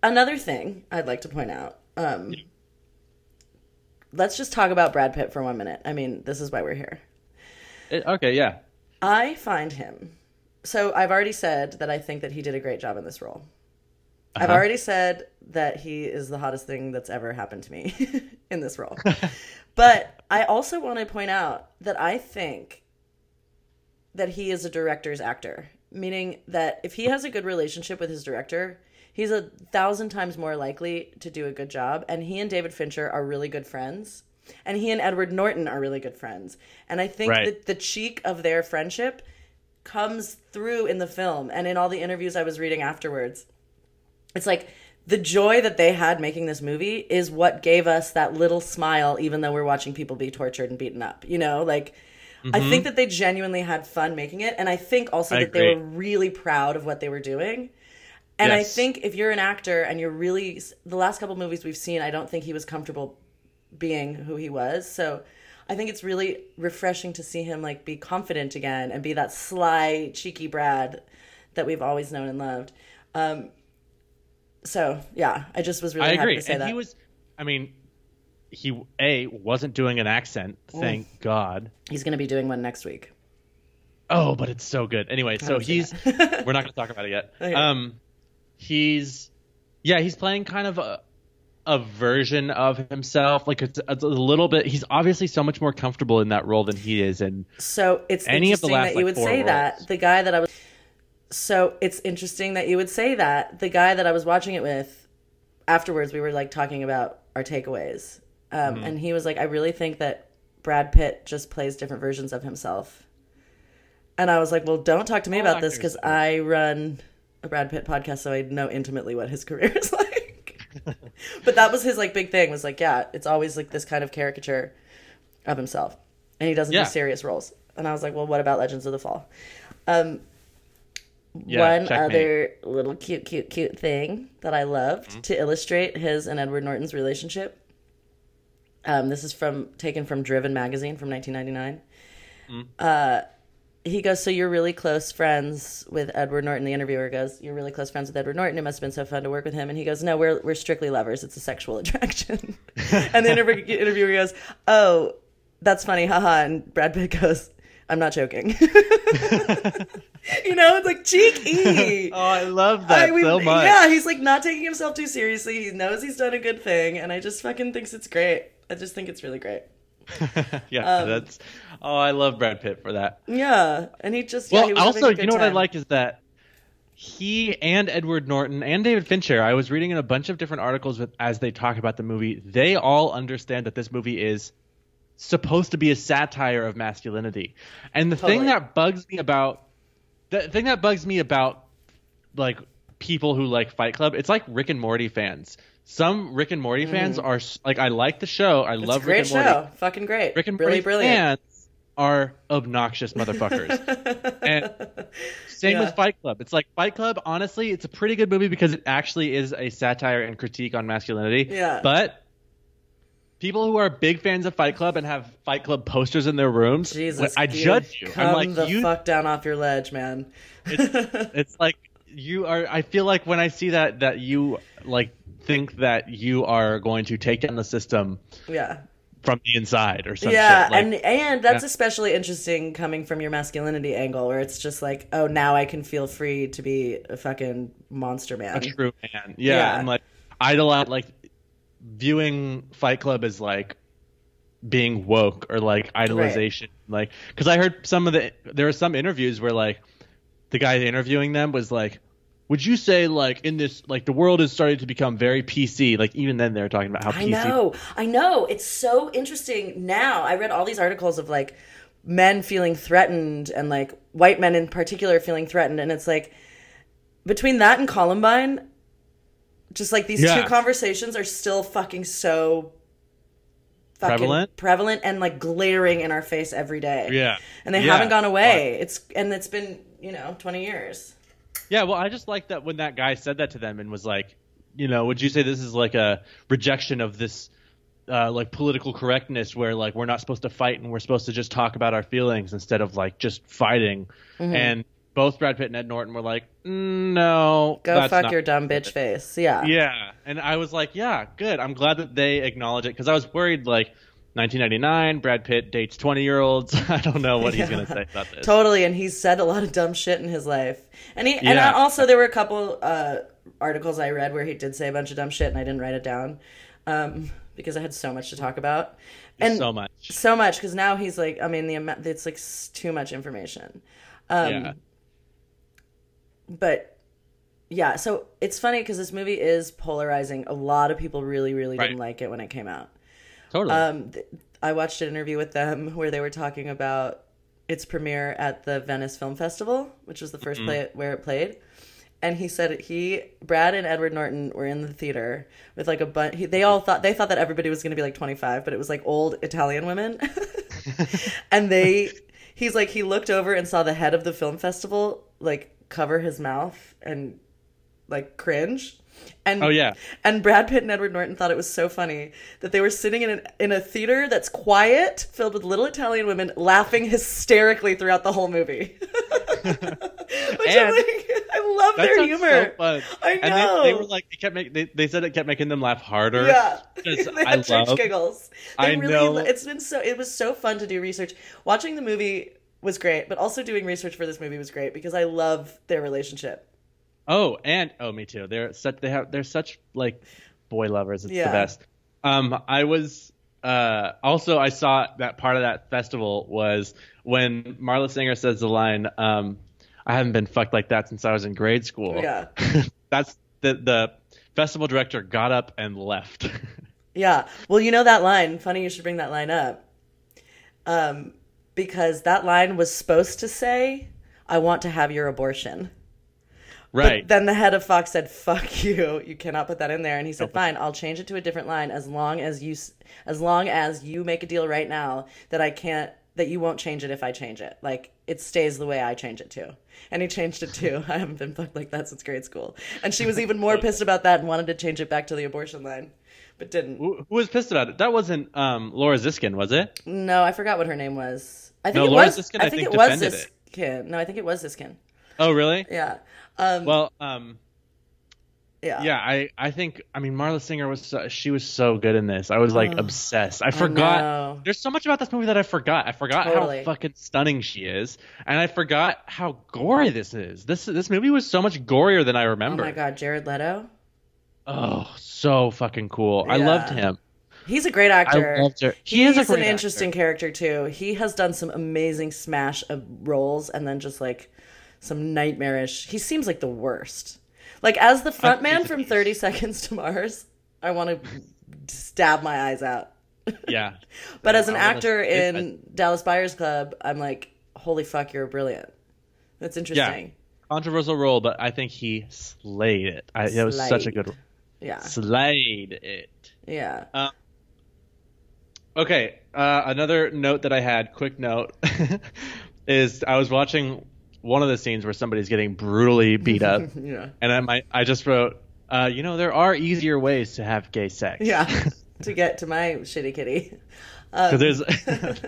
another thing I'd like to point out. Um, let's just talk about Brad Pitt for one minute. I mean, this is why we're here. It- okay, yeah. I find him. So I've already said that I think that he did a great job in this role. I've Uh-huh. already said that he is the hottest thing that's ever happened to me [laughs] in this role. [laughs] but I also want to point out that I think that he is a director's actor, meaning that if he has a good relationship with his director, he's a thousand times more likely to do a good job. And he and David Fincher are really good friends. and he and Edward Norton are really good friends. And I think Right. that the cheek of their friendship comes through in the film and in all the interviews I was reading afterwards. It's like the joy that they had making this movie is what gave us that little smile, even though we're watching people be tortured and beaten up. You know, like I think that they genuinely had fun making it, and I think also I that they were really proud of what they were doing. And I think if you're an actor and you're really the last couple movies we've seen, I don't think he was comfortable being who he was. So I think it's really refreshing to see him like be confident again and be that sly, cheeky Brad that we've always known and loved. Um, so yeah, I just was really I happy agree. to say And that. he was, I mean, he a wasn't doing an accent. Thank God. He's going to be doing one next week. Oh, but it's so good. Anyway, so he's [laughs] we're not going to talk about it yet. Okay. Um, he's yeah, he's playing kind of a a version of himself. Like it's, it's a little bit. He's obviously so much more comfortable in that role than he is in. So it's Any of the last, that you like, would say roles. that the guy that I was. So it's interesting that you would say that the guy that I was watching it with. Afterwards, we were like talking about our takeaways, um, Mm-hmm. and he was like, "I really think that Brad Pitt just plays different versions of himself." And I was like, "Well, don't talk to me All about this because. I run a Brad Pitt podcast, so I know intimately what his [laughs] career is like." [laughs] but that was his like big thing was like, yeah, it's always like this kind of caricature of himself, and he doesn't Yeah. do serious roles. And I was like, well, what about Legends of the Fall? Um, Yeah, one checkmate. other little cute, cute, cute thing that I loved Mm-hmm. to illustrate his and Edward Norton's relationship. Um, this is from taken from Driven magazine from 1999. Mm. Uh, he goes, so you're really close friends with Edward Norton. The interviewer goes, you're really close friends with Edward Norton. It must have been so fun to work with him. And he goes, no, we're we're strictly lovers. It's a sexual [laughs] attraction. [laughs] and the interview, interviewer goes, oh, that's funny, haha. And Brad Pitt goes, I'm not joking. [laughs] [laughs] you know, it's like cheeky. [laughs] Oh, I love that I- so much. Yeah, he's like not taking himself too seriously. He knows he's done a good thing, and I just fucking thinks it's great. I just think it's really great. [laughs] yeah, Um, that's. Oh, I love Brad Pitt for that. Yeah, and he just yeah, Well, he was also, you know what I like is that he and Edward Norton and David Fincher. I was reading in a bunch of different articles with, as they talk about the movie. They all understand that this movie is supposed to be a satire of masculinity. And the thing that bugs me about the thing that bugs me about like people who like Fight Club, it's like Rick and Morty fans. Some Rick and Morty fans are like, I like the show. I Mm. It's love Rick and Morty. show, fucking great, Rick and really Morty brilliant. fans are obnoxious motherfuckers. [laughs] and same Yeah. with Fight Club. It's like Fight Club, honestly, it's a pretty good movie because it actually is a satire and critique on masculinity. Yeah. But people who are big fans of Fight Club and have Fight Club posters in their rooms, Jesus, I dude, judge you. Come I'm like, the you fuck down off your ledge, man. [laughs] it's like you are I feel like when I see that that you like think that you are going to take down the system yeah. from the inside or some yeah, shit. Like, and and that's Yeah. especially interesting coming from your masculinity angle, where it's just like, oh, now I can feel free to be a fucking monster man. a true man. Yeah, Yeah. and like idolize like viewing Fight Club as like being woke or like idolization. Like because I heard some of the there were some interviews where like the guy interviewing them was like. Would you say like in this like the world is starting to become very PC? Like even then they're talking about how I PC. know, I know. It's so interesting now. I read all these articles of like men feeling threatened and like white men in particular feeling threatened, and it's like between that and Columbine, just like these Yeah. two conversations are still fucking so fucking Prevalent? prevalent and like glaring in our face every day. Yeah. and they Yeah. haven't gone away. It's and it's been you know twenty years. Yeah, well, I just like that when that guy said that to them and was like, you know, would you say this is like a rejection of this, uh, like political correctness where like we're not supposed to fight and we're supposed to just talk about our feelings instead of like just fighting? Mm-hmm. And both Brad Pitt and Ed Norton were like, "Mm, no, Go fuck not- your dumb bitch face. Yeah. Yeah, and I was like, yeah, good. I'm glad that they acknowledge it because I was worried like. 1999, Brad Pitt dates 20 year olds. [laughs] I don't know what he's Yeah. going to say about this. Totally, and he's said a lot of dumb shit in his life. And he and I- also there were a couple uh, articles I read where he did say a bunch of dumb shit, and I didn't write it down um, because I had so much to talk about. And so much. so much because now he's like, I mean, the amount it's like too much information. Um, yeah. But yeah, so it's funny because this movie is polarizing. A lot of people really, really didn't like it when it came out. Totally. Um, th- I watched an interview with them [laughs] where they were talking about its premiere at the Venice Film Festival, which was the 1st play where it played. And he said he, Brad and Edward Norton were in the theater with like a bunch. They all thought they thought that everybody was going to be like 25, but it was like old Italian women. [laughs] [laughs] and they, he's like he looked over and saw the head of the film festival like cover his mouth and like cringe. And Oh, yeah. and Brad Pitt and Edward Norton thought it was so funny that they were sitting in an, in a theater that's quiet, filled with little Italian women, laughing hysterically throughout the whole movie. [laughs] Which I'm And- like, I love their humor. so. I And know. they, they were like, it kept make, they, they said it kept making them laugh harder. Yeah, [laughs] [laughs] I love. giggles. They I really, know. It's been so. It was so fun to do research. Watching the movie was great, but also doing research for this movie was great because I love their relationship. Oh, and oh, me too. They're such they have they're such like boy lovers. It's Yeah. the best. Um, I was uh also I saw that part of that festival was when Marla Singer says the line, um, "I haven't been fucked like that since I was in grade school." Yeah. [laughs] That's the the festival director got up and left. [laughs] Yeah. Well, you know that line. Funny you should bring that line up. Um, because that line was supposed to say, "I want to have your abortion." right. But then the head of Fox said, "Fuck you! You cannot put that in there." And he said, "Fine, I'll change it to a different line as long as you, as long as you make a deal right now that I can't, that you won't change it if I change it. Like it stays the way I change it to." And he changed it too. [laughs] "I haven't been fucked like that since grade school." And she was even more [laughs] pissed about that and wanted to change it back to the abortion line, but didn't. who, who was pissed about it? That wasn't um Laura Ziskin, was it? No, I forgot what her name was. I think No, it Laura was. Ziskin, I I think think, it was defended it. No, I think it was Ziskin. Oh, really? Yeah. Um, Well, um, yeah. yeah, I, I think I mean Marla Singer was so, she was so good in this. I was like obsessed. I forgot. know. There's so much about this movie that I forgot. I forgot Totally. how fucking stunning she is, and I forgot how gory this is. This this movie was so much gorier than I remember. Oh my god, Jared Leto. Oh, so fucking cool. I loved him. He's a great actor. I loved her. He He's is a great an actor. interesting character too. He has done some amazing smash of roles and then just like some nightmarish. He seems like the worst. Like as the front man from 30 Seconds to Mars, I want to stab my eyes out. Yeah, [laughs] But as an I actor it- in Dallas Buyers Club, I'm like, holy fuck, you're brilliant. That's interesting. Yeah. controversial role, but I think he slayed it. I, it was such a good role. Yeah. Slayed it. Yeah. Okay, uh, another note that I had, quick note, [laughs] is I was watching one of the scenes where somebody's getting brutally beat up, [laughs] Yeah. and I might, I just wrote, uh, you know, there are easier ways to have gay sex. Yeah. [laughs] to get to my shitty kitty. Um, there's, there's,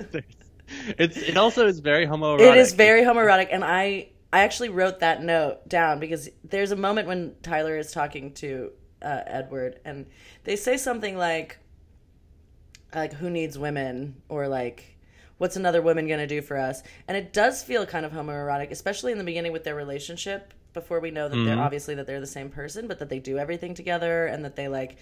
it's it also is very homoerotic. It is very homoerotic, and I I actually wrote that note down because there's a moment when Tyler is talking to uh, Edward, and they say something like, like who needs women, or like what's another woman gonna do for us? And it does feel kind of homoerotic, especially in the beginning with their relationship. Before we know that they're obviously that they're the same person, but that they do everything together, and that they like.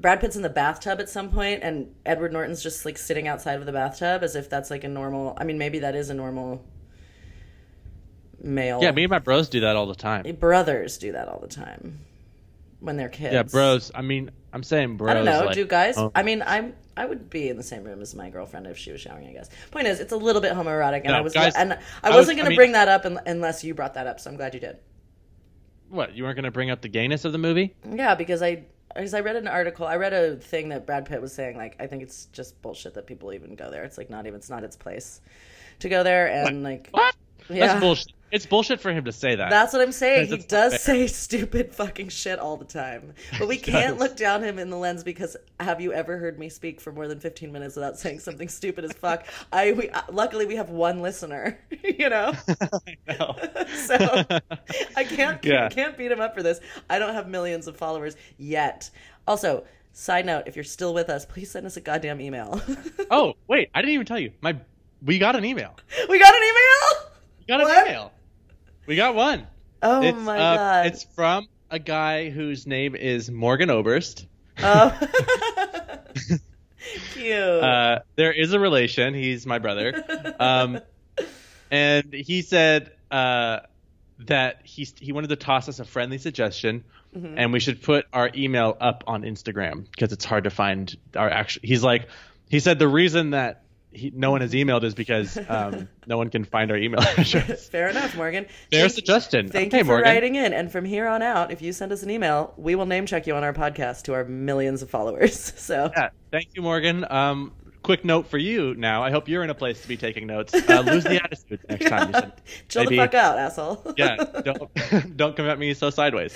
Brad Pitt's in the bathtub at some point, and Edward Norton's just like sitting outside of the bathtub as if that's like a normal. I mean, maybe that is a normal male. Yeah, me and my bros do that all the time. brothers do that all the time when they're kids. Yeah, bros. I mean, I'm saying bros. I don't know. like- do guys? oh. I mean, I'm. I would be in the same room as my girlfriend if she was showering. I guess. Point is, it's a little bit homoerotic, and No, I was guys- and I I was- wasn't I going to bring that up un- unless you brought that up. So I'm glad you did. What? You weren't going to bring up the gayness of the movie? Yeah, because I because I read an article, I read a thing that Brad Pitt was saying like I think it's just bullshit that people even go there. It's like not even it's not its place to go there and like What? Yeah. That's bullshit. It's bullshit for him to say that. That's what I'm saying. He does say [laughs] stupid fucking shit all the time. But we can't look down him in the lens because have you ever heard me speak for more than 15 minutes without saying something stupid as fuck? [laughs] I we, uh, luckily we have one listener, [laughs] you know. I know. so I can't Yeah. Can't beat him up for this. I don't have millions of followers yet. Also, side note, if you're still with us, please send us a goddamn email. oh, wait, I didn't even tell you. My we got an email. we got an email? We got an What? email. We got one. Oh it's, my uh, god. It's from a guy whose name is Morgan Oberst. Oh. [laughs] Cute. Uh, there is a relation. He's my brother. Um, and he said uh, that he he wanted to toss us a friendly suggestion, Mm-hmm. and we should put our email up on Instagram because it's hard to find our actual. He's like, he said the reason that he, no one has emailed is because um, [laughs] no one can find our email address. Fair enough, Morgan. Fair Thank- suggestion. Thank okay, you for Morgan. writing in. And from here on out, if you send us an email, we will name check you on our podcast to our millions of followers. [laughs] So Yeah, thank you, Morgan. Um, quick note for you now. I hope you're in a place to be taking notes. Uh, lose the attitude next time. You [laughs] send, chill maybe- the fuck out, asshole. Yeah, don't don't come at me so sideways.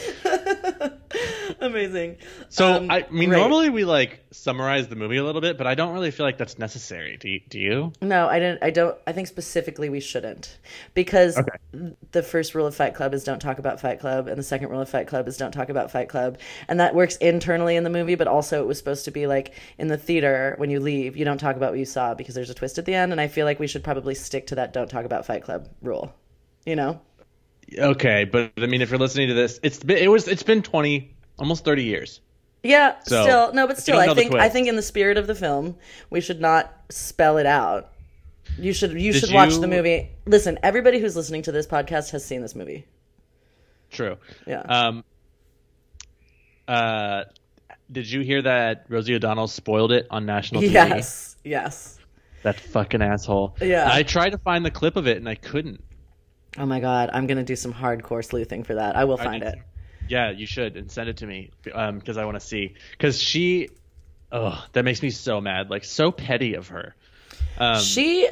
[laughs] Amazing. So Um, I mean, great. normally we like summarize the movie a little bit, but I don't really feel like that's necessary. Do you? Do you? No, I didn't. I don't. I think specifically we shouldn't, because Okay. the first rule of Fight Club is don't talk about Fight Club, and the second rule of Fight Club is don't talk about Fight Club, and that works internally in the movie, but also it was supposed to be like in the theater when you leave, you don't talk about what you saw because there's a twist at the end, and I feel like we should probably stick to that don't talk about Fight Club rule. You know? Okay, but I mean, if you're listening to this, it's it was it's been twenty, almost thirty years. Yeah. So, still, no, but still, I think I think in the spirit of the film, we should not spell it out. You should you Did should watch you- the movie. Listen, everybody who's listening to this podcast has seen this movie. True. Yeah. Um. Uh, did you hear that Rosie O'Donnell spoiled it on national TV? Yes, yes. That fucking asshole. Yeah. I tried to find the clip of it and I couldn't. Oh my god, I'm gonna do some hardcore sleuthing for that. I will find did it. Yeah, you should and send it to me um because I want to see because she, oh, that makes me so mad. Like so petty of her. Um, She,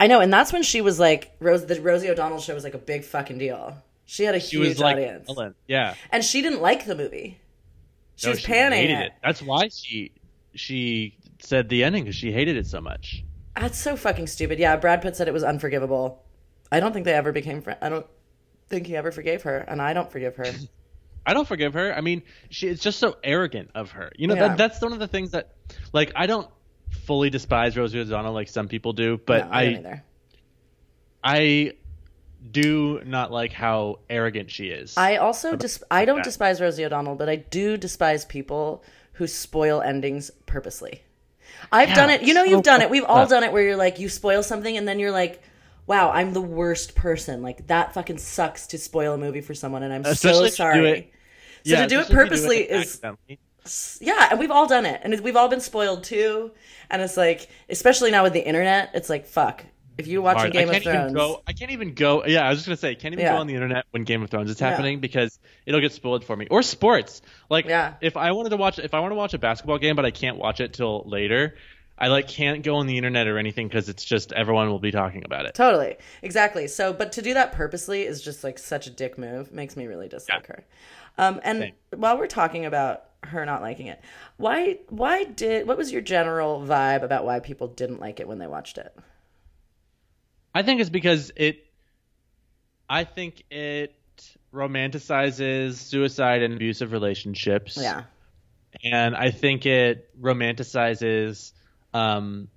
I know, and that's when she was like Rose. The Rosie O'Donnell show was like a big fucking deal. She had a she huge was like, audience, yeah, and she didn't like the movie. She No, was panning hated it. That's why she she said the ending because she hated it so much. That's so fucking stupid. Yeah, Brad Pitt said it was unforgivable. I don't think they ever became friends. I don't think he ever forgave her, and I don't forgive her. [laughs] I don't forgive her. I mean, she it's just so arrogant of her. You know, Yeah. that, that's one of the things that, like, I don't fully despise Rosie O'Donnell like some people do, but no, I I. I do not like how arrogant she is. I also dis- I don't that. despise Rosie O'Donnell, but I do despise people who spoil endings purposely. I've Yeah, done it. You know, so you've done it. We've all done it where you're like, you spoil something and then you're like, wow, I'm the worst person. Like, that fucking sucks to spoil a movie for someone, and I'm Especially so if you do sorry. Yeah, to do it purposely it is yeah, and we've all done it, and we've all been spoiled too. And it's like, especially now with the internet, it's like, fuck. If you watch hard. Game I of can't even Thrones, go. I can't even go. Yeah, I was just gonna say, can't even Yeah. go on the internet when Game of Thrones is Yeah. happening because it'll get spoiled for me. Or sports. Like, Yeah. if I wanted to watch, if I want to watch a basketball game, but I can't watch it till later, I like can't go on the internet or anything because it's just everyone will be talking about it. Totally. Exactly. So, but to do that purposely is just like such a dick move. Makes me really dislike her. Um, and Same. while we're talking about her not liking it, why, why did, what was your general vibe about why people didn't like it when they watched it? I think it's because it. I think it romanticizes suicide and abusive relationships. Yeah. and I think it romanticizes. Um,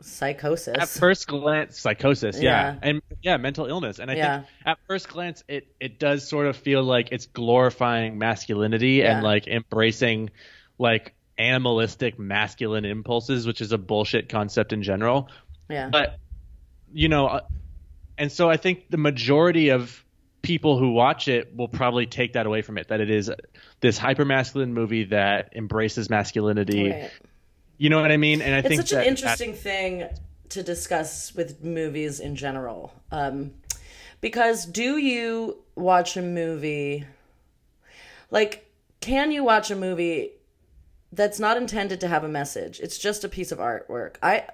Psychosis. at first glance psychosis yeah. Yeah. and yeah mental illness and i Yeah. think at first glance it it does sort of feel like it's glorifying masculinity Yeah. and like embracing like animalistic masculine impulses which is a bullshit concept in general yeah. but you know uh, and so i think the majority of people who watch it will probably take that away from it that it is this hyper masculine movie that embraces masculinity Right. You know what i mean? And i think it's think such that- an interesting thing to discuss with movies in general um, because do you watch a movie like can you watch a movie that's not intended to have a message? It's just a piece of artwork. I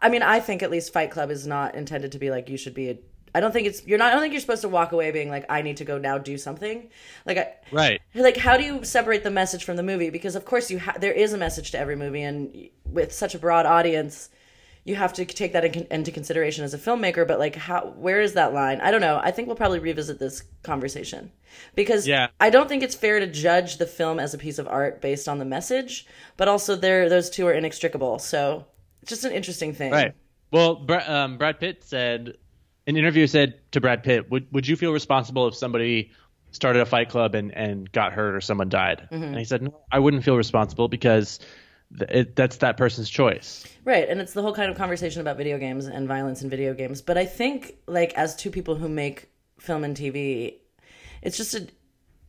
i mean i think at least fight club is not intended to be like you should be a I don't think it's you're not. I don't think you're supposed to walk away being like, I need to go now do something. Like, I, right like how do you separate the message from the movie because of course you ha- there is a message to every movie and with such a broad audience you have to take that in into consideration as a filmmaker but like how where is that line i don't know i think we'll probably revisit this conversation because Yeah. i don't think it's fair to judge the film as a piece of art based on the message but also there those two are inextricable so it's just an interesting thing Right. Well, um, Brad Pitt said, an interview said to Brad Pitt, would, would you feel responsible if somebody started a fight club and, and got hurt or someone died? Mm-hmm. And he said, no, I wouldn't feel responsible because th- it, that's that person's choice. Right, and it's the whole kind of conversation about video games and violence in video games. But I think, like, as two people who make film and TV. It's just a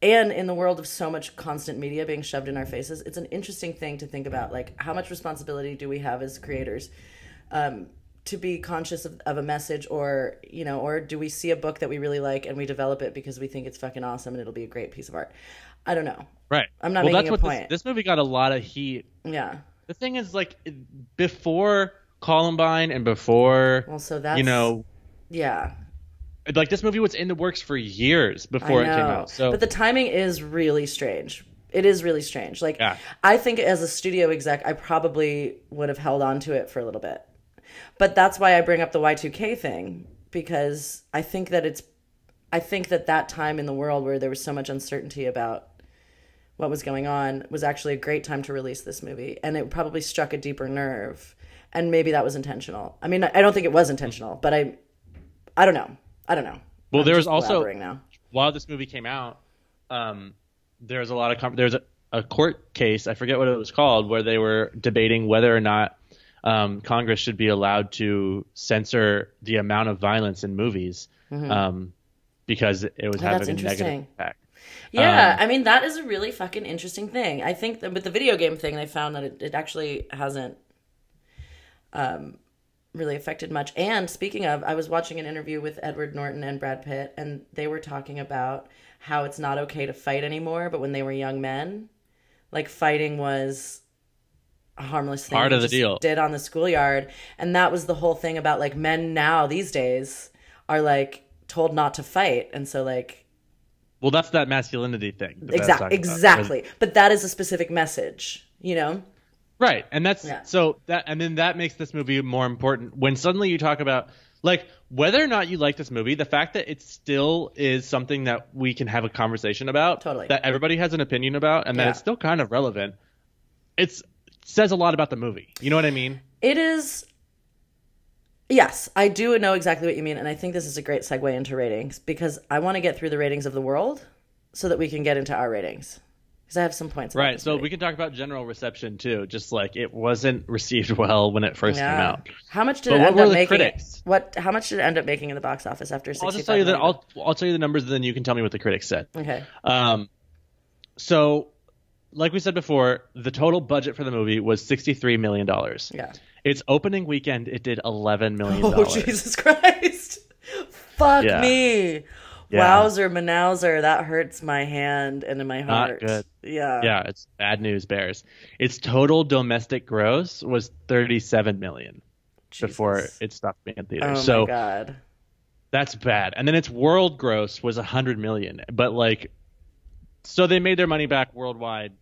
and in the world of so much constant media being shoved in our faces, it's an interesting thing to think about. Like, how much responsibility do we have as creators um, to be conscious of, of a message, or you know, or do we see a book that we really like and we develop it because we think it's fucking awesome and it'll be a great piece of art? I don't know. Right. I'm not well, making that's a what point. This, this movie got a lot of heat. Yeah. The thing is, like, before Columbine and before, Well, so that's you know, yeah. like this movie was in the works for years before it came out. So but the timing is really strange. It is really strange. Like Yeah. I think as a studio exec, I probably would have held on to it for a little bit. But that's why I bring up the Y2K thing because I think that it's I think that that time in the world where there was so much uncertainty about what was going on was actually a great time to release this movie and it probably struck a deeper nerve and maybe that was intentional. I mean, I don't think it was intentional, but I I don't know. I don't know. Well, I'm there was also- now. while this movie came out, um, there was a lot of com- there's a, a court case I forget what it was called where they were debating whether or not um, Congress should be allowed to censor the amount of violence in movies um, because it was Mm-hmm. Oh, having a negative interesting. impact. Yeah, Um, I mean that is a really fucking interesting thing. I think that with the video game thing, they found that it, it actually hasn't um, really affected much. And speaking of, I was watching an interview with Edward Norton and Brad Pitt, and they were talking about how it's not okay to fight anymore. But when they were young men, like fighting was harmless thing Part of the deal. Did on the schoolyard, and that was the whole thing about like men now these days are like told not to fight, and so like Well, that's that masculinity thing. that I was Exactly. about. Exactly. But that is a specific message, you know? Right. And that's Yeah. so that and then that makes this movie more important when suddenly you talk about like whether or not you like this movie, the fact that it still is something that we can have a conversation about, Totally. that everybody has an opinion about, and that it's still kind of relevant. It's says a lot about the movie. You know what I mean? It is. Yes, I do know exactly what you mean. And I think this is a great segue into ratings because I want to get through the ratings of the world so that we can get into our ratings. Because I have some points. Right. So movie. we can talk about general reception too. Just like it wasn't received well when it first came out. How much did But it what end were up the making? critics? What? How much did it end up making in the box office after? I'll just tell you that I'll I'll tell you the numbers, and then you can tell me what the critics said. Okay. Um, so, like we said before, the total budget for the movie was sixty-three million dollars. Yeah. Its opening weekend, it did $11 million. Oh, [laughs] Jesus Christ! Fuck Yeah. me. Yeah. Wowzer, Manowzer, that hurts my hand and in my heart. Not good. Yeah. Yeah, it's bad news bears. Its total domestic gross was thirty-seven million before Jesus. it stopped being in theaters. Oh so my god. that's bad. And then its world gross was a hundred million. But like, so they made their money back worldwide.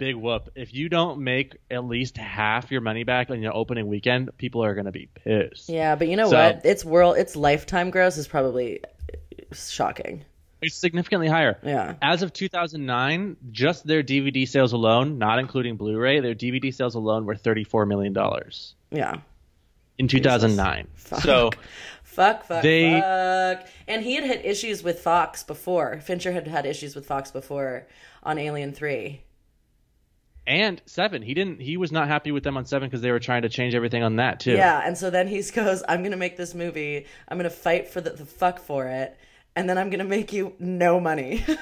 Big whoop. If you don't make at least half your money back on your opening weekend, people are gonna be pissed. Yeah, but you know So- what? Its world, its lifetime gross is probably shocking. It's significantly higher. Yeah. As of 2009, just their DVD sales alone, not including Blu-ray, their DVD sales alone were 34 million dollars Yeah. in 2009. Fuck. So Fuck, fuck, They- fuck. And he had had issues with Fox before. Fincher had had issues with Fox before on Alien 3. And seven, he didn't. He was not happy with them on seven because they were trying to change everything on that too. Yeah, and so then he [laughs] goes, I'm going to make this movie. I'm going to fight for the, the fuck for it. And then I'm going to make you no money. [laughs]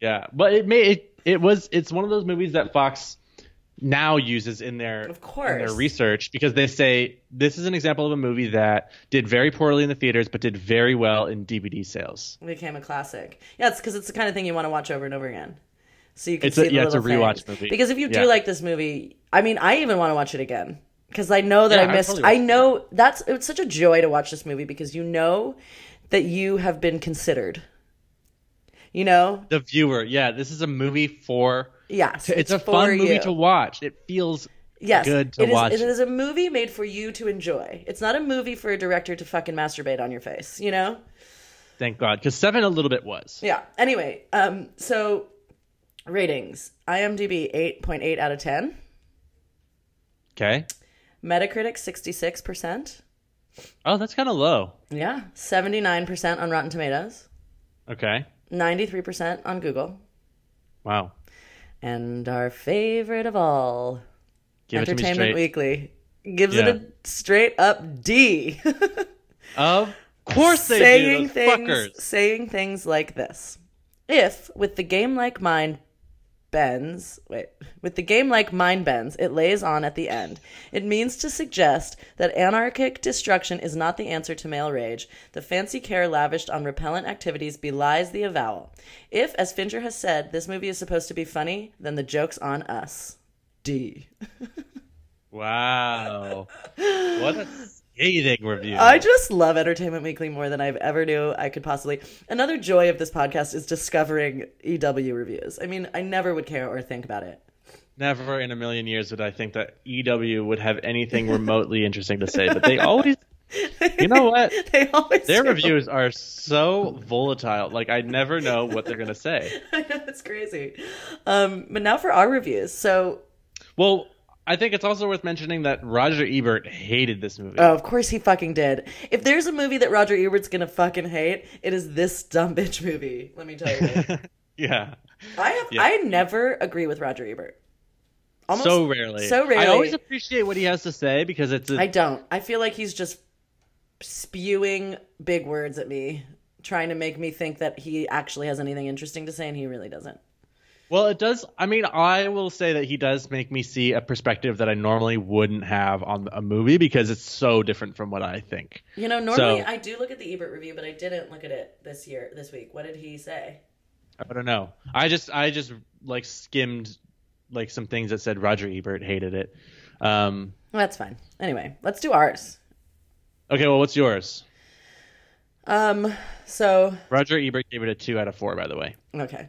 Yeah, but it made it. It was. It's one of those movies that Fox now uses in their Of in course. their research because they say this is an example of a movie that did very poorly in the theaters but did very well in DVD sales. It became a classic. Yeah, it's because it's the kind of thing you want to watch over and over again. So you can It's a- see the yeah, it's a little rewatch things. movie. Because if you do Yeah. like this movie, I mean, I even want to watch it again because I know that Yeah, I I missed. totally I watch it know that's it's such a joy to watch this movie because you know that you have been considered. You know, The viewer, yeah, this is a movie for. yes, It's, a for fun movie you. to watch. It feels Yes, good to it is, watch. It is a movie made for you to enjoy. It's not a movie for a director to fucking masturbate on your face. You know. Thank God, because seven a little bit was. Yeah. Anyway, um, so ratings: IMDb eight point eight out of ten. Okay. Metacritic sixty six percent. Oh, that's kind of low. Yeah, seventy nine percent on Rotten Tomatoes. Okay. Ninety three percent on Google. Wow. And our favorite of all, Give it to me Entertainment. Weekly, gives Yeah. it a straight up D. Of Of [laughs] course they saying do. Those things, fuckers. saying things like this. If with the game like mind bends, wait, with the game like mind bends, it lays on at the end. It means to suggest that anarchic destruction is not the answer to male rage. The fancy care lavished on repellent activities belies the avowal. If, as Fincher has said, this movie is supposed to be funny, then the joke's on us. D. [laughs] Wow. What a scathing review. I just love Entertainment Weekly more than I've ever knew I could possibly. Another joy of this podcast is discovering EW reviews. I mean, I never would care or think about it. Never in a million years would I think that EW would have anything remotely interesting to say, but they always. You know what? [laughs] they always Their do. reviews are so volatile. Like I never know what they're gonna say. [laughs] I know it's crazy. Um, but now for our reviews. So, Well, I think it's also worth mentioning that Roger Ebert hated this movie. oh, of course he fucking did. If there's a movie that Roger Ebert's gonna fucking hate, it is this dumb bitch movie. Let me tell you. [laughs] yeah. I have. Yeah. I never agree with Roger Ebert. Almost so rarely. So rarely. I always appreciate what he has to say because it's a, I don't. I feel like he's just spewing big words at me, trying to make me think that he actually has anything interesting to say, and he really doesn't. Well, it does. I mean, I will say that he does make me see a perspective that I normally wouldn't have on a movie because it's so different from what I think. You know, normally So- I do look at the Ebert review, but I didn't look at it this year, this week. What did he say? I don't know. I just I just like skimmed like some things that said Roger Ebert hated it. Um, Well, that's fine. Anyway, let's do ours. okay, well, what's yours? Um. So Roger Ebert gave it a two out of four, by the way. okay.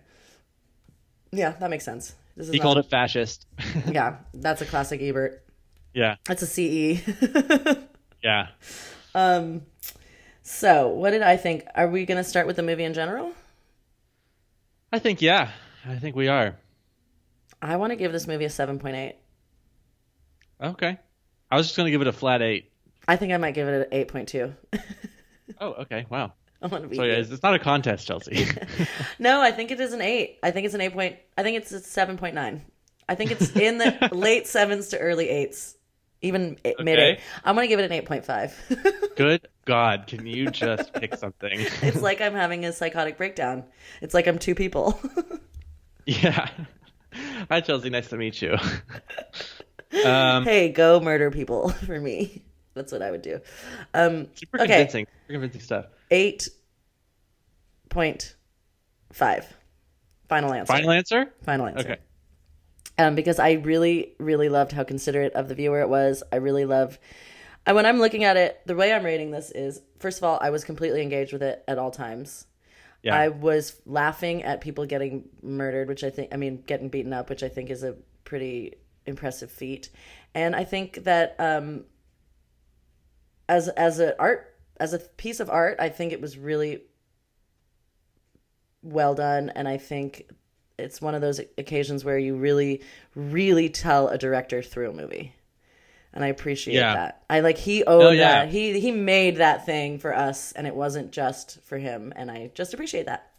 Yeah, that makes sense. This is He not- called it fascist. [laughs] Yeah, that's a classic Ebert. yeah, That's a CE. [laughs] yeah. um. So, what did I think? Are we going to start with the movie in general? I think yeah. I think we are. I want to give this movie a seven point eight. Okay. I was just gonna give it a flat eight. I think I might give it an eight point two. [laughs] Oh, okay. Wow. [laughs] I want to be. So yeah, it's, not a contest, Chelsea. [laughs] No, I think it is an eight. I think it's an eight point. I think it's a seven point nine. I think it's in the [laughs] late sevens to early eights, even eight, mid eight. I'm gonna give it an eight point five. Good God, can you just pick something? it's like I'm having a psychotic breakdown. It's like I'm two people. yeah. Hi, Chelsea. Nice to meet you. um, hey, go murder people for me. That's what I would do. Um, super okay. convincing. Super convincing stuff. eight point five. Final answer. Final answer? Final answer. Okay. um, because I really, really loved how considerate of the viewer it was. I really love. And when I'm looking at it, the way I'm rating this is first of all, I was completely engaged with it at all times. Yeah. I was laughing at people getting murdered, which I think, I mean, getting beaten up, which I think is a pretty impressive feat. And I think that um, as as an art as a piece of art, I think it was really well done, and I think it's one of those occasions where you really, really tell a director through a movie. And I appreciate Yeah. that. I like he owned Oh, yeah. that. He he made that thing for us and it wasn't just for him and I just appreciate that.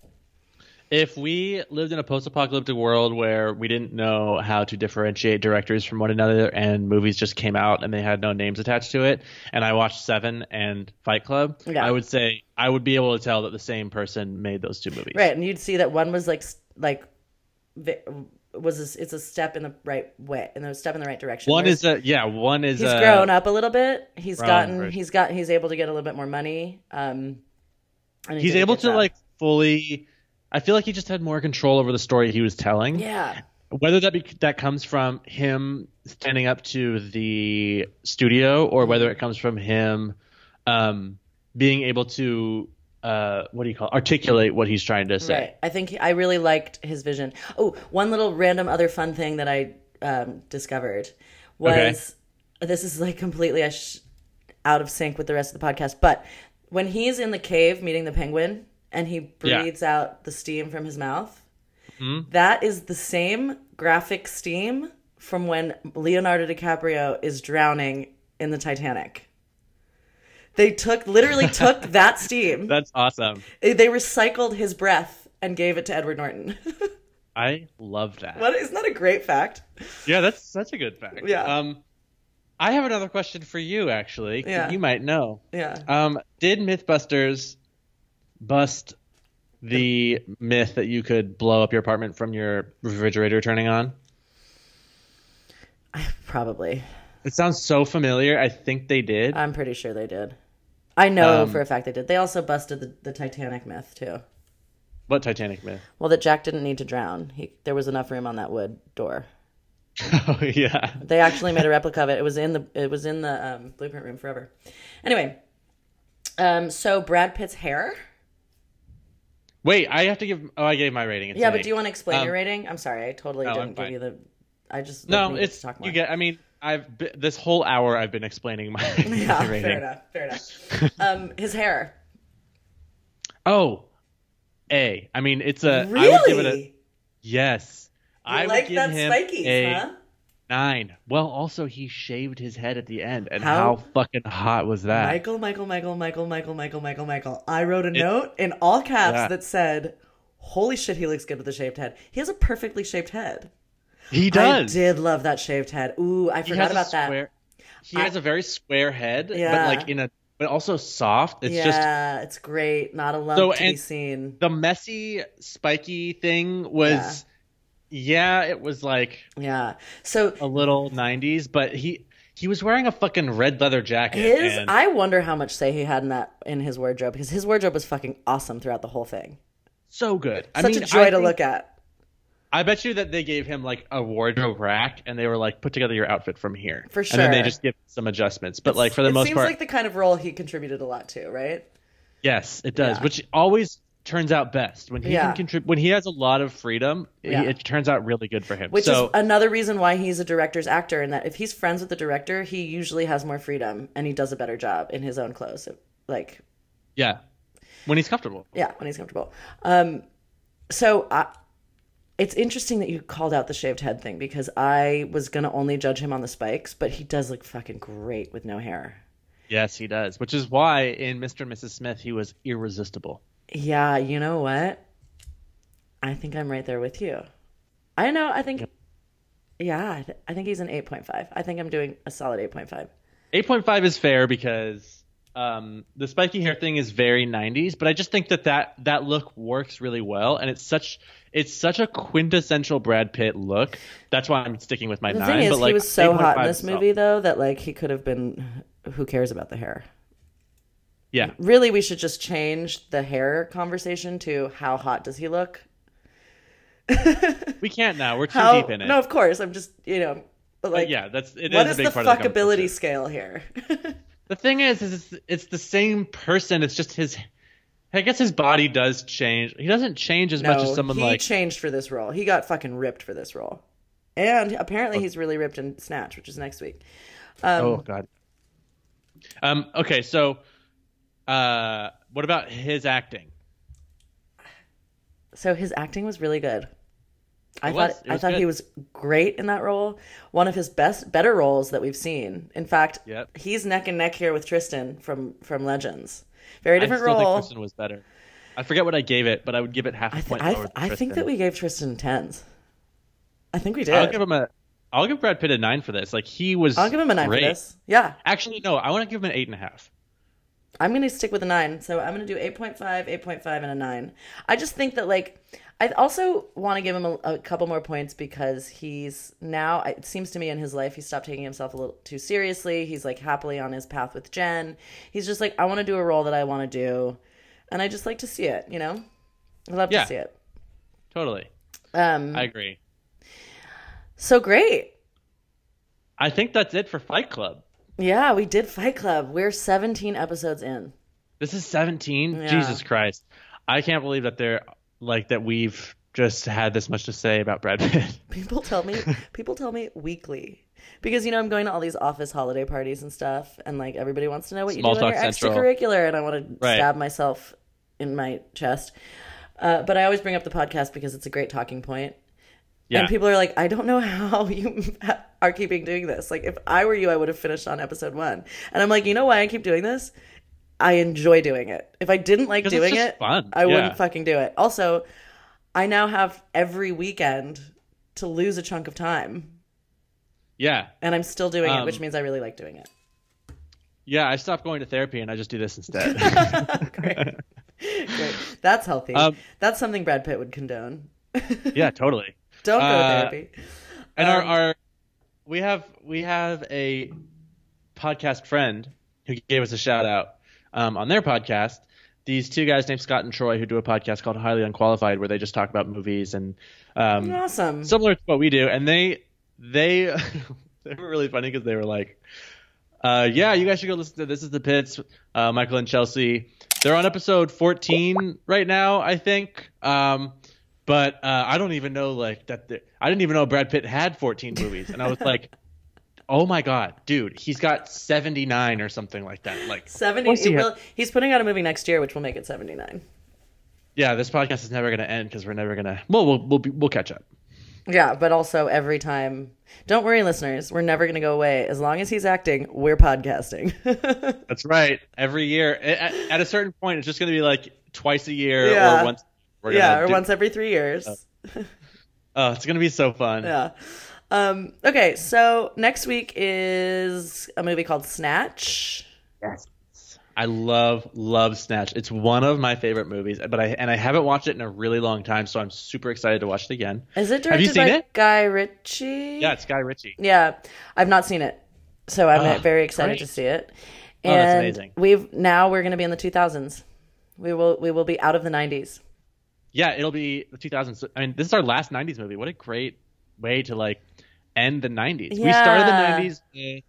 If we lived in a post-apocalyptic world where we didn't know how to differentiate directors from one another and movies just came out and they had no names attached to it, and I watched Seven and Fight Club, Yeah. I would say I would be able to tell that the same person made those two movies. Right, and you'd see that one was like like was a, it's a step in the right way, and a step in the right direction. One Whereas is a yeah, one is he's a, grown up a little bit. He's gotten right. he's got he's able to get a little bit more money. Um, and he He's able to job. like fully. I feel like he just had more control over the story he was telling. yeah. Whether that be, that comes from him standing up to the studio, or whether it comes from him um, being able to uh, what do you call it? articulate what he's trying to say. Right. I think I really liked his vision. Oh, one little random other fun thing that I um, discovered was this is like completely sh- out of sync with the rest of the podcast, but when he's in the cave meeting the penguin and he Yeah. breathes out the steam from his mouth, Hmm? that is the same graphic steam from when Leonardo DiCaprio is drowning in the Titanic. They took literally [laughs] took that steam. That's awesome. They recycled his breath and gave it to Edward Norton. [laughs] I love that. what isn't that a great fact? Yeah, that's that's a good fact. Yeah. Um, I have another question for you, actually. Yeah. You might know. Yeah. Um, did MythBusters bust the myth that you could blow up your apartment from your refrigerator turning on? Probably. It sounds so familiar. I think they did. I'm pretty sure they did. I know Um, for a fact they did. They also busted the, the Titanic myth too. what Titanic myth? Well, that Jack didn't need to drown. He, there was enough room on that wood door. [laughs] oh yeah. They actually made a replica of it. It was in the it was in the um, blueprint room forever. Anyway, um, so Brad Pitt's hair. Wait, I have to give. Oh, I gave my rating. It's Yeah, but do you want to explain Um, your rating? I'm sorry, I totally no, didn't I'm give fine. you the. I just No, it's talk more. you get. I mean, I've been, this whole hour I've been explaining my, [laughs] yeah, my rating. fair enough. Fair enough. [laughs] um, his hair. Oh, A. I mean, it's a. really? I would give it a yes. You I like would give that him spikies, a huh? Nine. Well, also he shaved his head at the end, and How- how, fucking hot was that? Michael, Michael, Michael, Michael, Michael, Michael, Michael, Michael. I wrote a note in all caps Yeah. that said, "Holy shit, he looks good with a shaved head. He has a perfectly shaved head." he does. I did love that shaved head. Ooh, I forgot about that. He I- has a very square head, Yeah. but like in a, but also soft. It's just yeah, it's great. Not a lump So, to be seen. the messy, spiky thing was. Yeah. It was like Yeah. So a little '90s, but he he was wearing a fucking red leather jacket. his, and I wonder how much say he had in that in his wardrobe because his wardrobe was fucking awesome throughout the whole thing. so good. I Such mean, a joy I to think- look at. I bet you that they gave him like a wardrobe rack, and they were like, "Put together your outfit from here." For sure. And then they just give some adjustments. But like for the it most seems part, like the kind of role he contributed a lot to, right? yes, it does. Yeah. Which always turns out best when he Yeah. can contribute. When he has a lot of freedom, Yeah. it turns out really good for him. Which so is another reason why he's a director's actor, and that if he's friends with the director, he usually has more freedom and he does a better job in his own clothes. Like, yeah, when he's comfortable. yeah, when he's comfortable. Um, so I, it's interesting that you called out the shaved head thing because I was gonna only judge him on the spikes, but he does look fucking great with no hair. Yes, he does. Which is why in Mr. and Mrs. Smith he was irresistible. Yeah, you know what? I think I'm right there with you. I know. I think. Yeah, I, th- I think he's an 8.5. I think I'm doing a solid 8.5. 8.5 is fair because um, the spiky hair thing is very 90s, but I just think that, that that look works really well, and it's such it's such a quintessential Brad Pitt look. That's why I'm sticking with my The nine. thing is, but like he was so hot in this movie, though, that like he could have been. Who cares about the hair? Yeah, Really, we should just change the hair conversation to how hot does he look? we can't now. We're too How? deep in it. No, of course. I'm just you know, but But like, yeah, that's it what is is a big the part of the fuckability scale here? [laughs] The thing is, is it's, it's the same person. It's just his. I guess his body does change. He doesn't change as much as someone he like. He changed for this role. He got fucking ripped for this role, and apparently he's really ripped in Snatch, which is next week. Um, oh God. Um. Okay. So, uh, what about his acting? So his acting was really good. I was. thought I thought good. he was great in that role. One of his best, better roles that we've seen. In fact, Yep. he's neck and neck here with Tristan from from Legends. Very different I still role. think Kristen was better. I forget what I gave it, but I would give it half a I, th- point I, th- I think that we gave Tristan tens. I think we did. I'll give him a. I'll give Brad Pitt a nine for this. Like he was. I'll give him a nine great. for this. Yeah, Actually, no. I want to give him an eight and a half. I'm going to stick with a nine. So I'm going to do 8.5, 8.5, and a nine. I just think that, like, I also want to give him a, a couple more points because he's now, it seems to me in his life, he stopped taking himself a little too seriously. He's, like, happily on his path with Jen. He's just like, I want to do a role that I want to do. And I just like to see it, you know? I love Yeah. to see it. Totally. Um, I agree. so great. I think that's it for Fight Club. Yeah, we did Fight Club. We're 17 episodes in. This is 17. Yeah. Jesus Christ. I can't believe that they're like that we've just had this much to say about Brad Pitt. [laughs] People tell me people tell me weekly. Because you know I'm going to all these office holiday parties and stuff and like everybody wants to know what you Small do in your Central. extracurricular and I want to Right. stab myself in my chest. Uh, but I always bring up the podcast because it's a great talking point. Yeah. And people are like, I don't know how [laughs] you are keeping doing this. Like, if I were you, I would have finished on episode one. And I'm like, you know why I keep doing this? I enjoy doing it. If I didn't like doing it, fun. I Yeah. wouldn't fucking do it. Also, I now have every weekend to lose a chunk of time. Yeah, and I'm still doing it, Um, which means I really like doing it. yeah. I stopped going to therapy and I just do this instead. [laughs] Great. [laughs] Great. That's healthy. Um, That's something Brad Pitt would condone. yeah, totally. Don't go to uh, therapy. And our, Um, our we have we have a podcast friend who gave us a shout out um, on their podcast. These two guys named Scott and Troy who do a podcast called Highly Unqualified where they just talk about movies and um, Awesome. similar to what we do. And they they [laughs] they were really funny because they were like, uh, "Yeah, you guys should go listen to This Is the Pits." Uh, Michael and Chelsea. They're on episode 14 right now, I think. Um, but uh, I don't even know like that. the- I didn't even know Brad Pitt had 14 movies, and I was like, [laughs] "Oh my god, dude, he's got 79 or something like that." Like, Seventy. He it have? he's putting out a movie next year, which will make it seventy nine. yeah, this podcast is never gonna end because we're never gonna. Well, we'll we'll, be, we'll catch up. Yeah, but also every time. Don't worry, listeners. We're never going to go away. As long as he's acting, we're podcasting. [laughs] That's right. Every year, at, at a certain point, it's just gonna be like twice a year Yeah. or once. We're yeah, or do- once every three years. Oh, it's gonna be so fun. Yeah. Um, okay, so next week is a movie called Snatch. Yes. I love love Snatch. It's one of my favorite movies, but I and I haven't watched it in a really long time, so I'm super excited to watch it again. Is it Have you directed seen by it? Guy Ritchie? Yeah, it's Guy Ritchie. Yeah, I've not seen it, so I'm Ah, very excited great. to see it. Oh, that's And amazing. We've now we're going to be in the 2000s. We will we will be out of the 90s. Yeah, it'll be the 2000s. I mean, this is our last 90s movie. What a great way to like end the 90s. We started the 90s.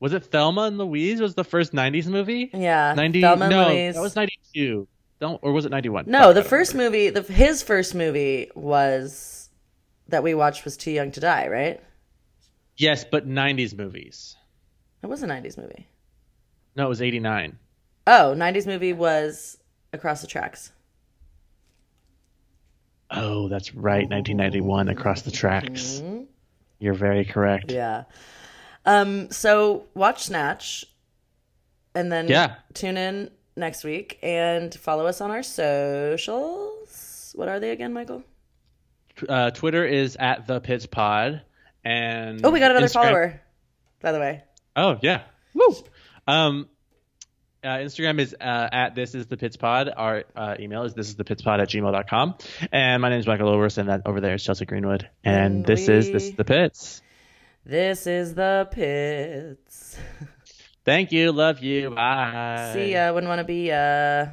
was it Thelma and Louise? Was the first 90s movie? Yeah, 90? Thelma no, Louise. that was 92. Don't or was it 91? No, the first remember. movie, the his first movie was that we watched was Too Young to Die, right? Yes, but 90s movies. It was a 90s movie. No, it was 89. Oh, 90s movie was Across the Tracks. Oh, that's right. 1991 Across the Tracks. You're very correct. Mm-hmm. Yeah. Um. So watch Snatch, and then Yeah. tune in next week and follow us on our socials. What are they again, Michael? Uh, Twitter is at the Pits Pod, and Oh, we got another Instagram- follower. By the way, Oh yeah, woo. Um, uh, Instagram is uh, at this is the Pits Pod. Our uh, email is this is the Pits Pod at gmail.com. and my name is Michael Overs, and that over there is Chelsea Greenwood, and, And this is this is the Pits. this is the pits. Thank you, love you, bye. [laughs] See ya. Wouldn't want to be uh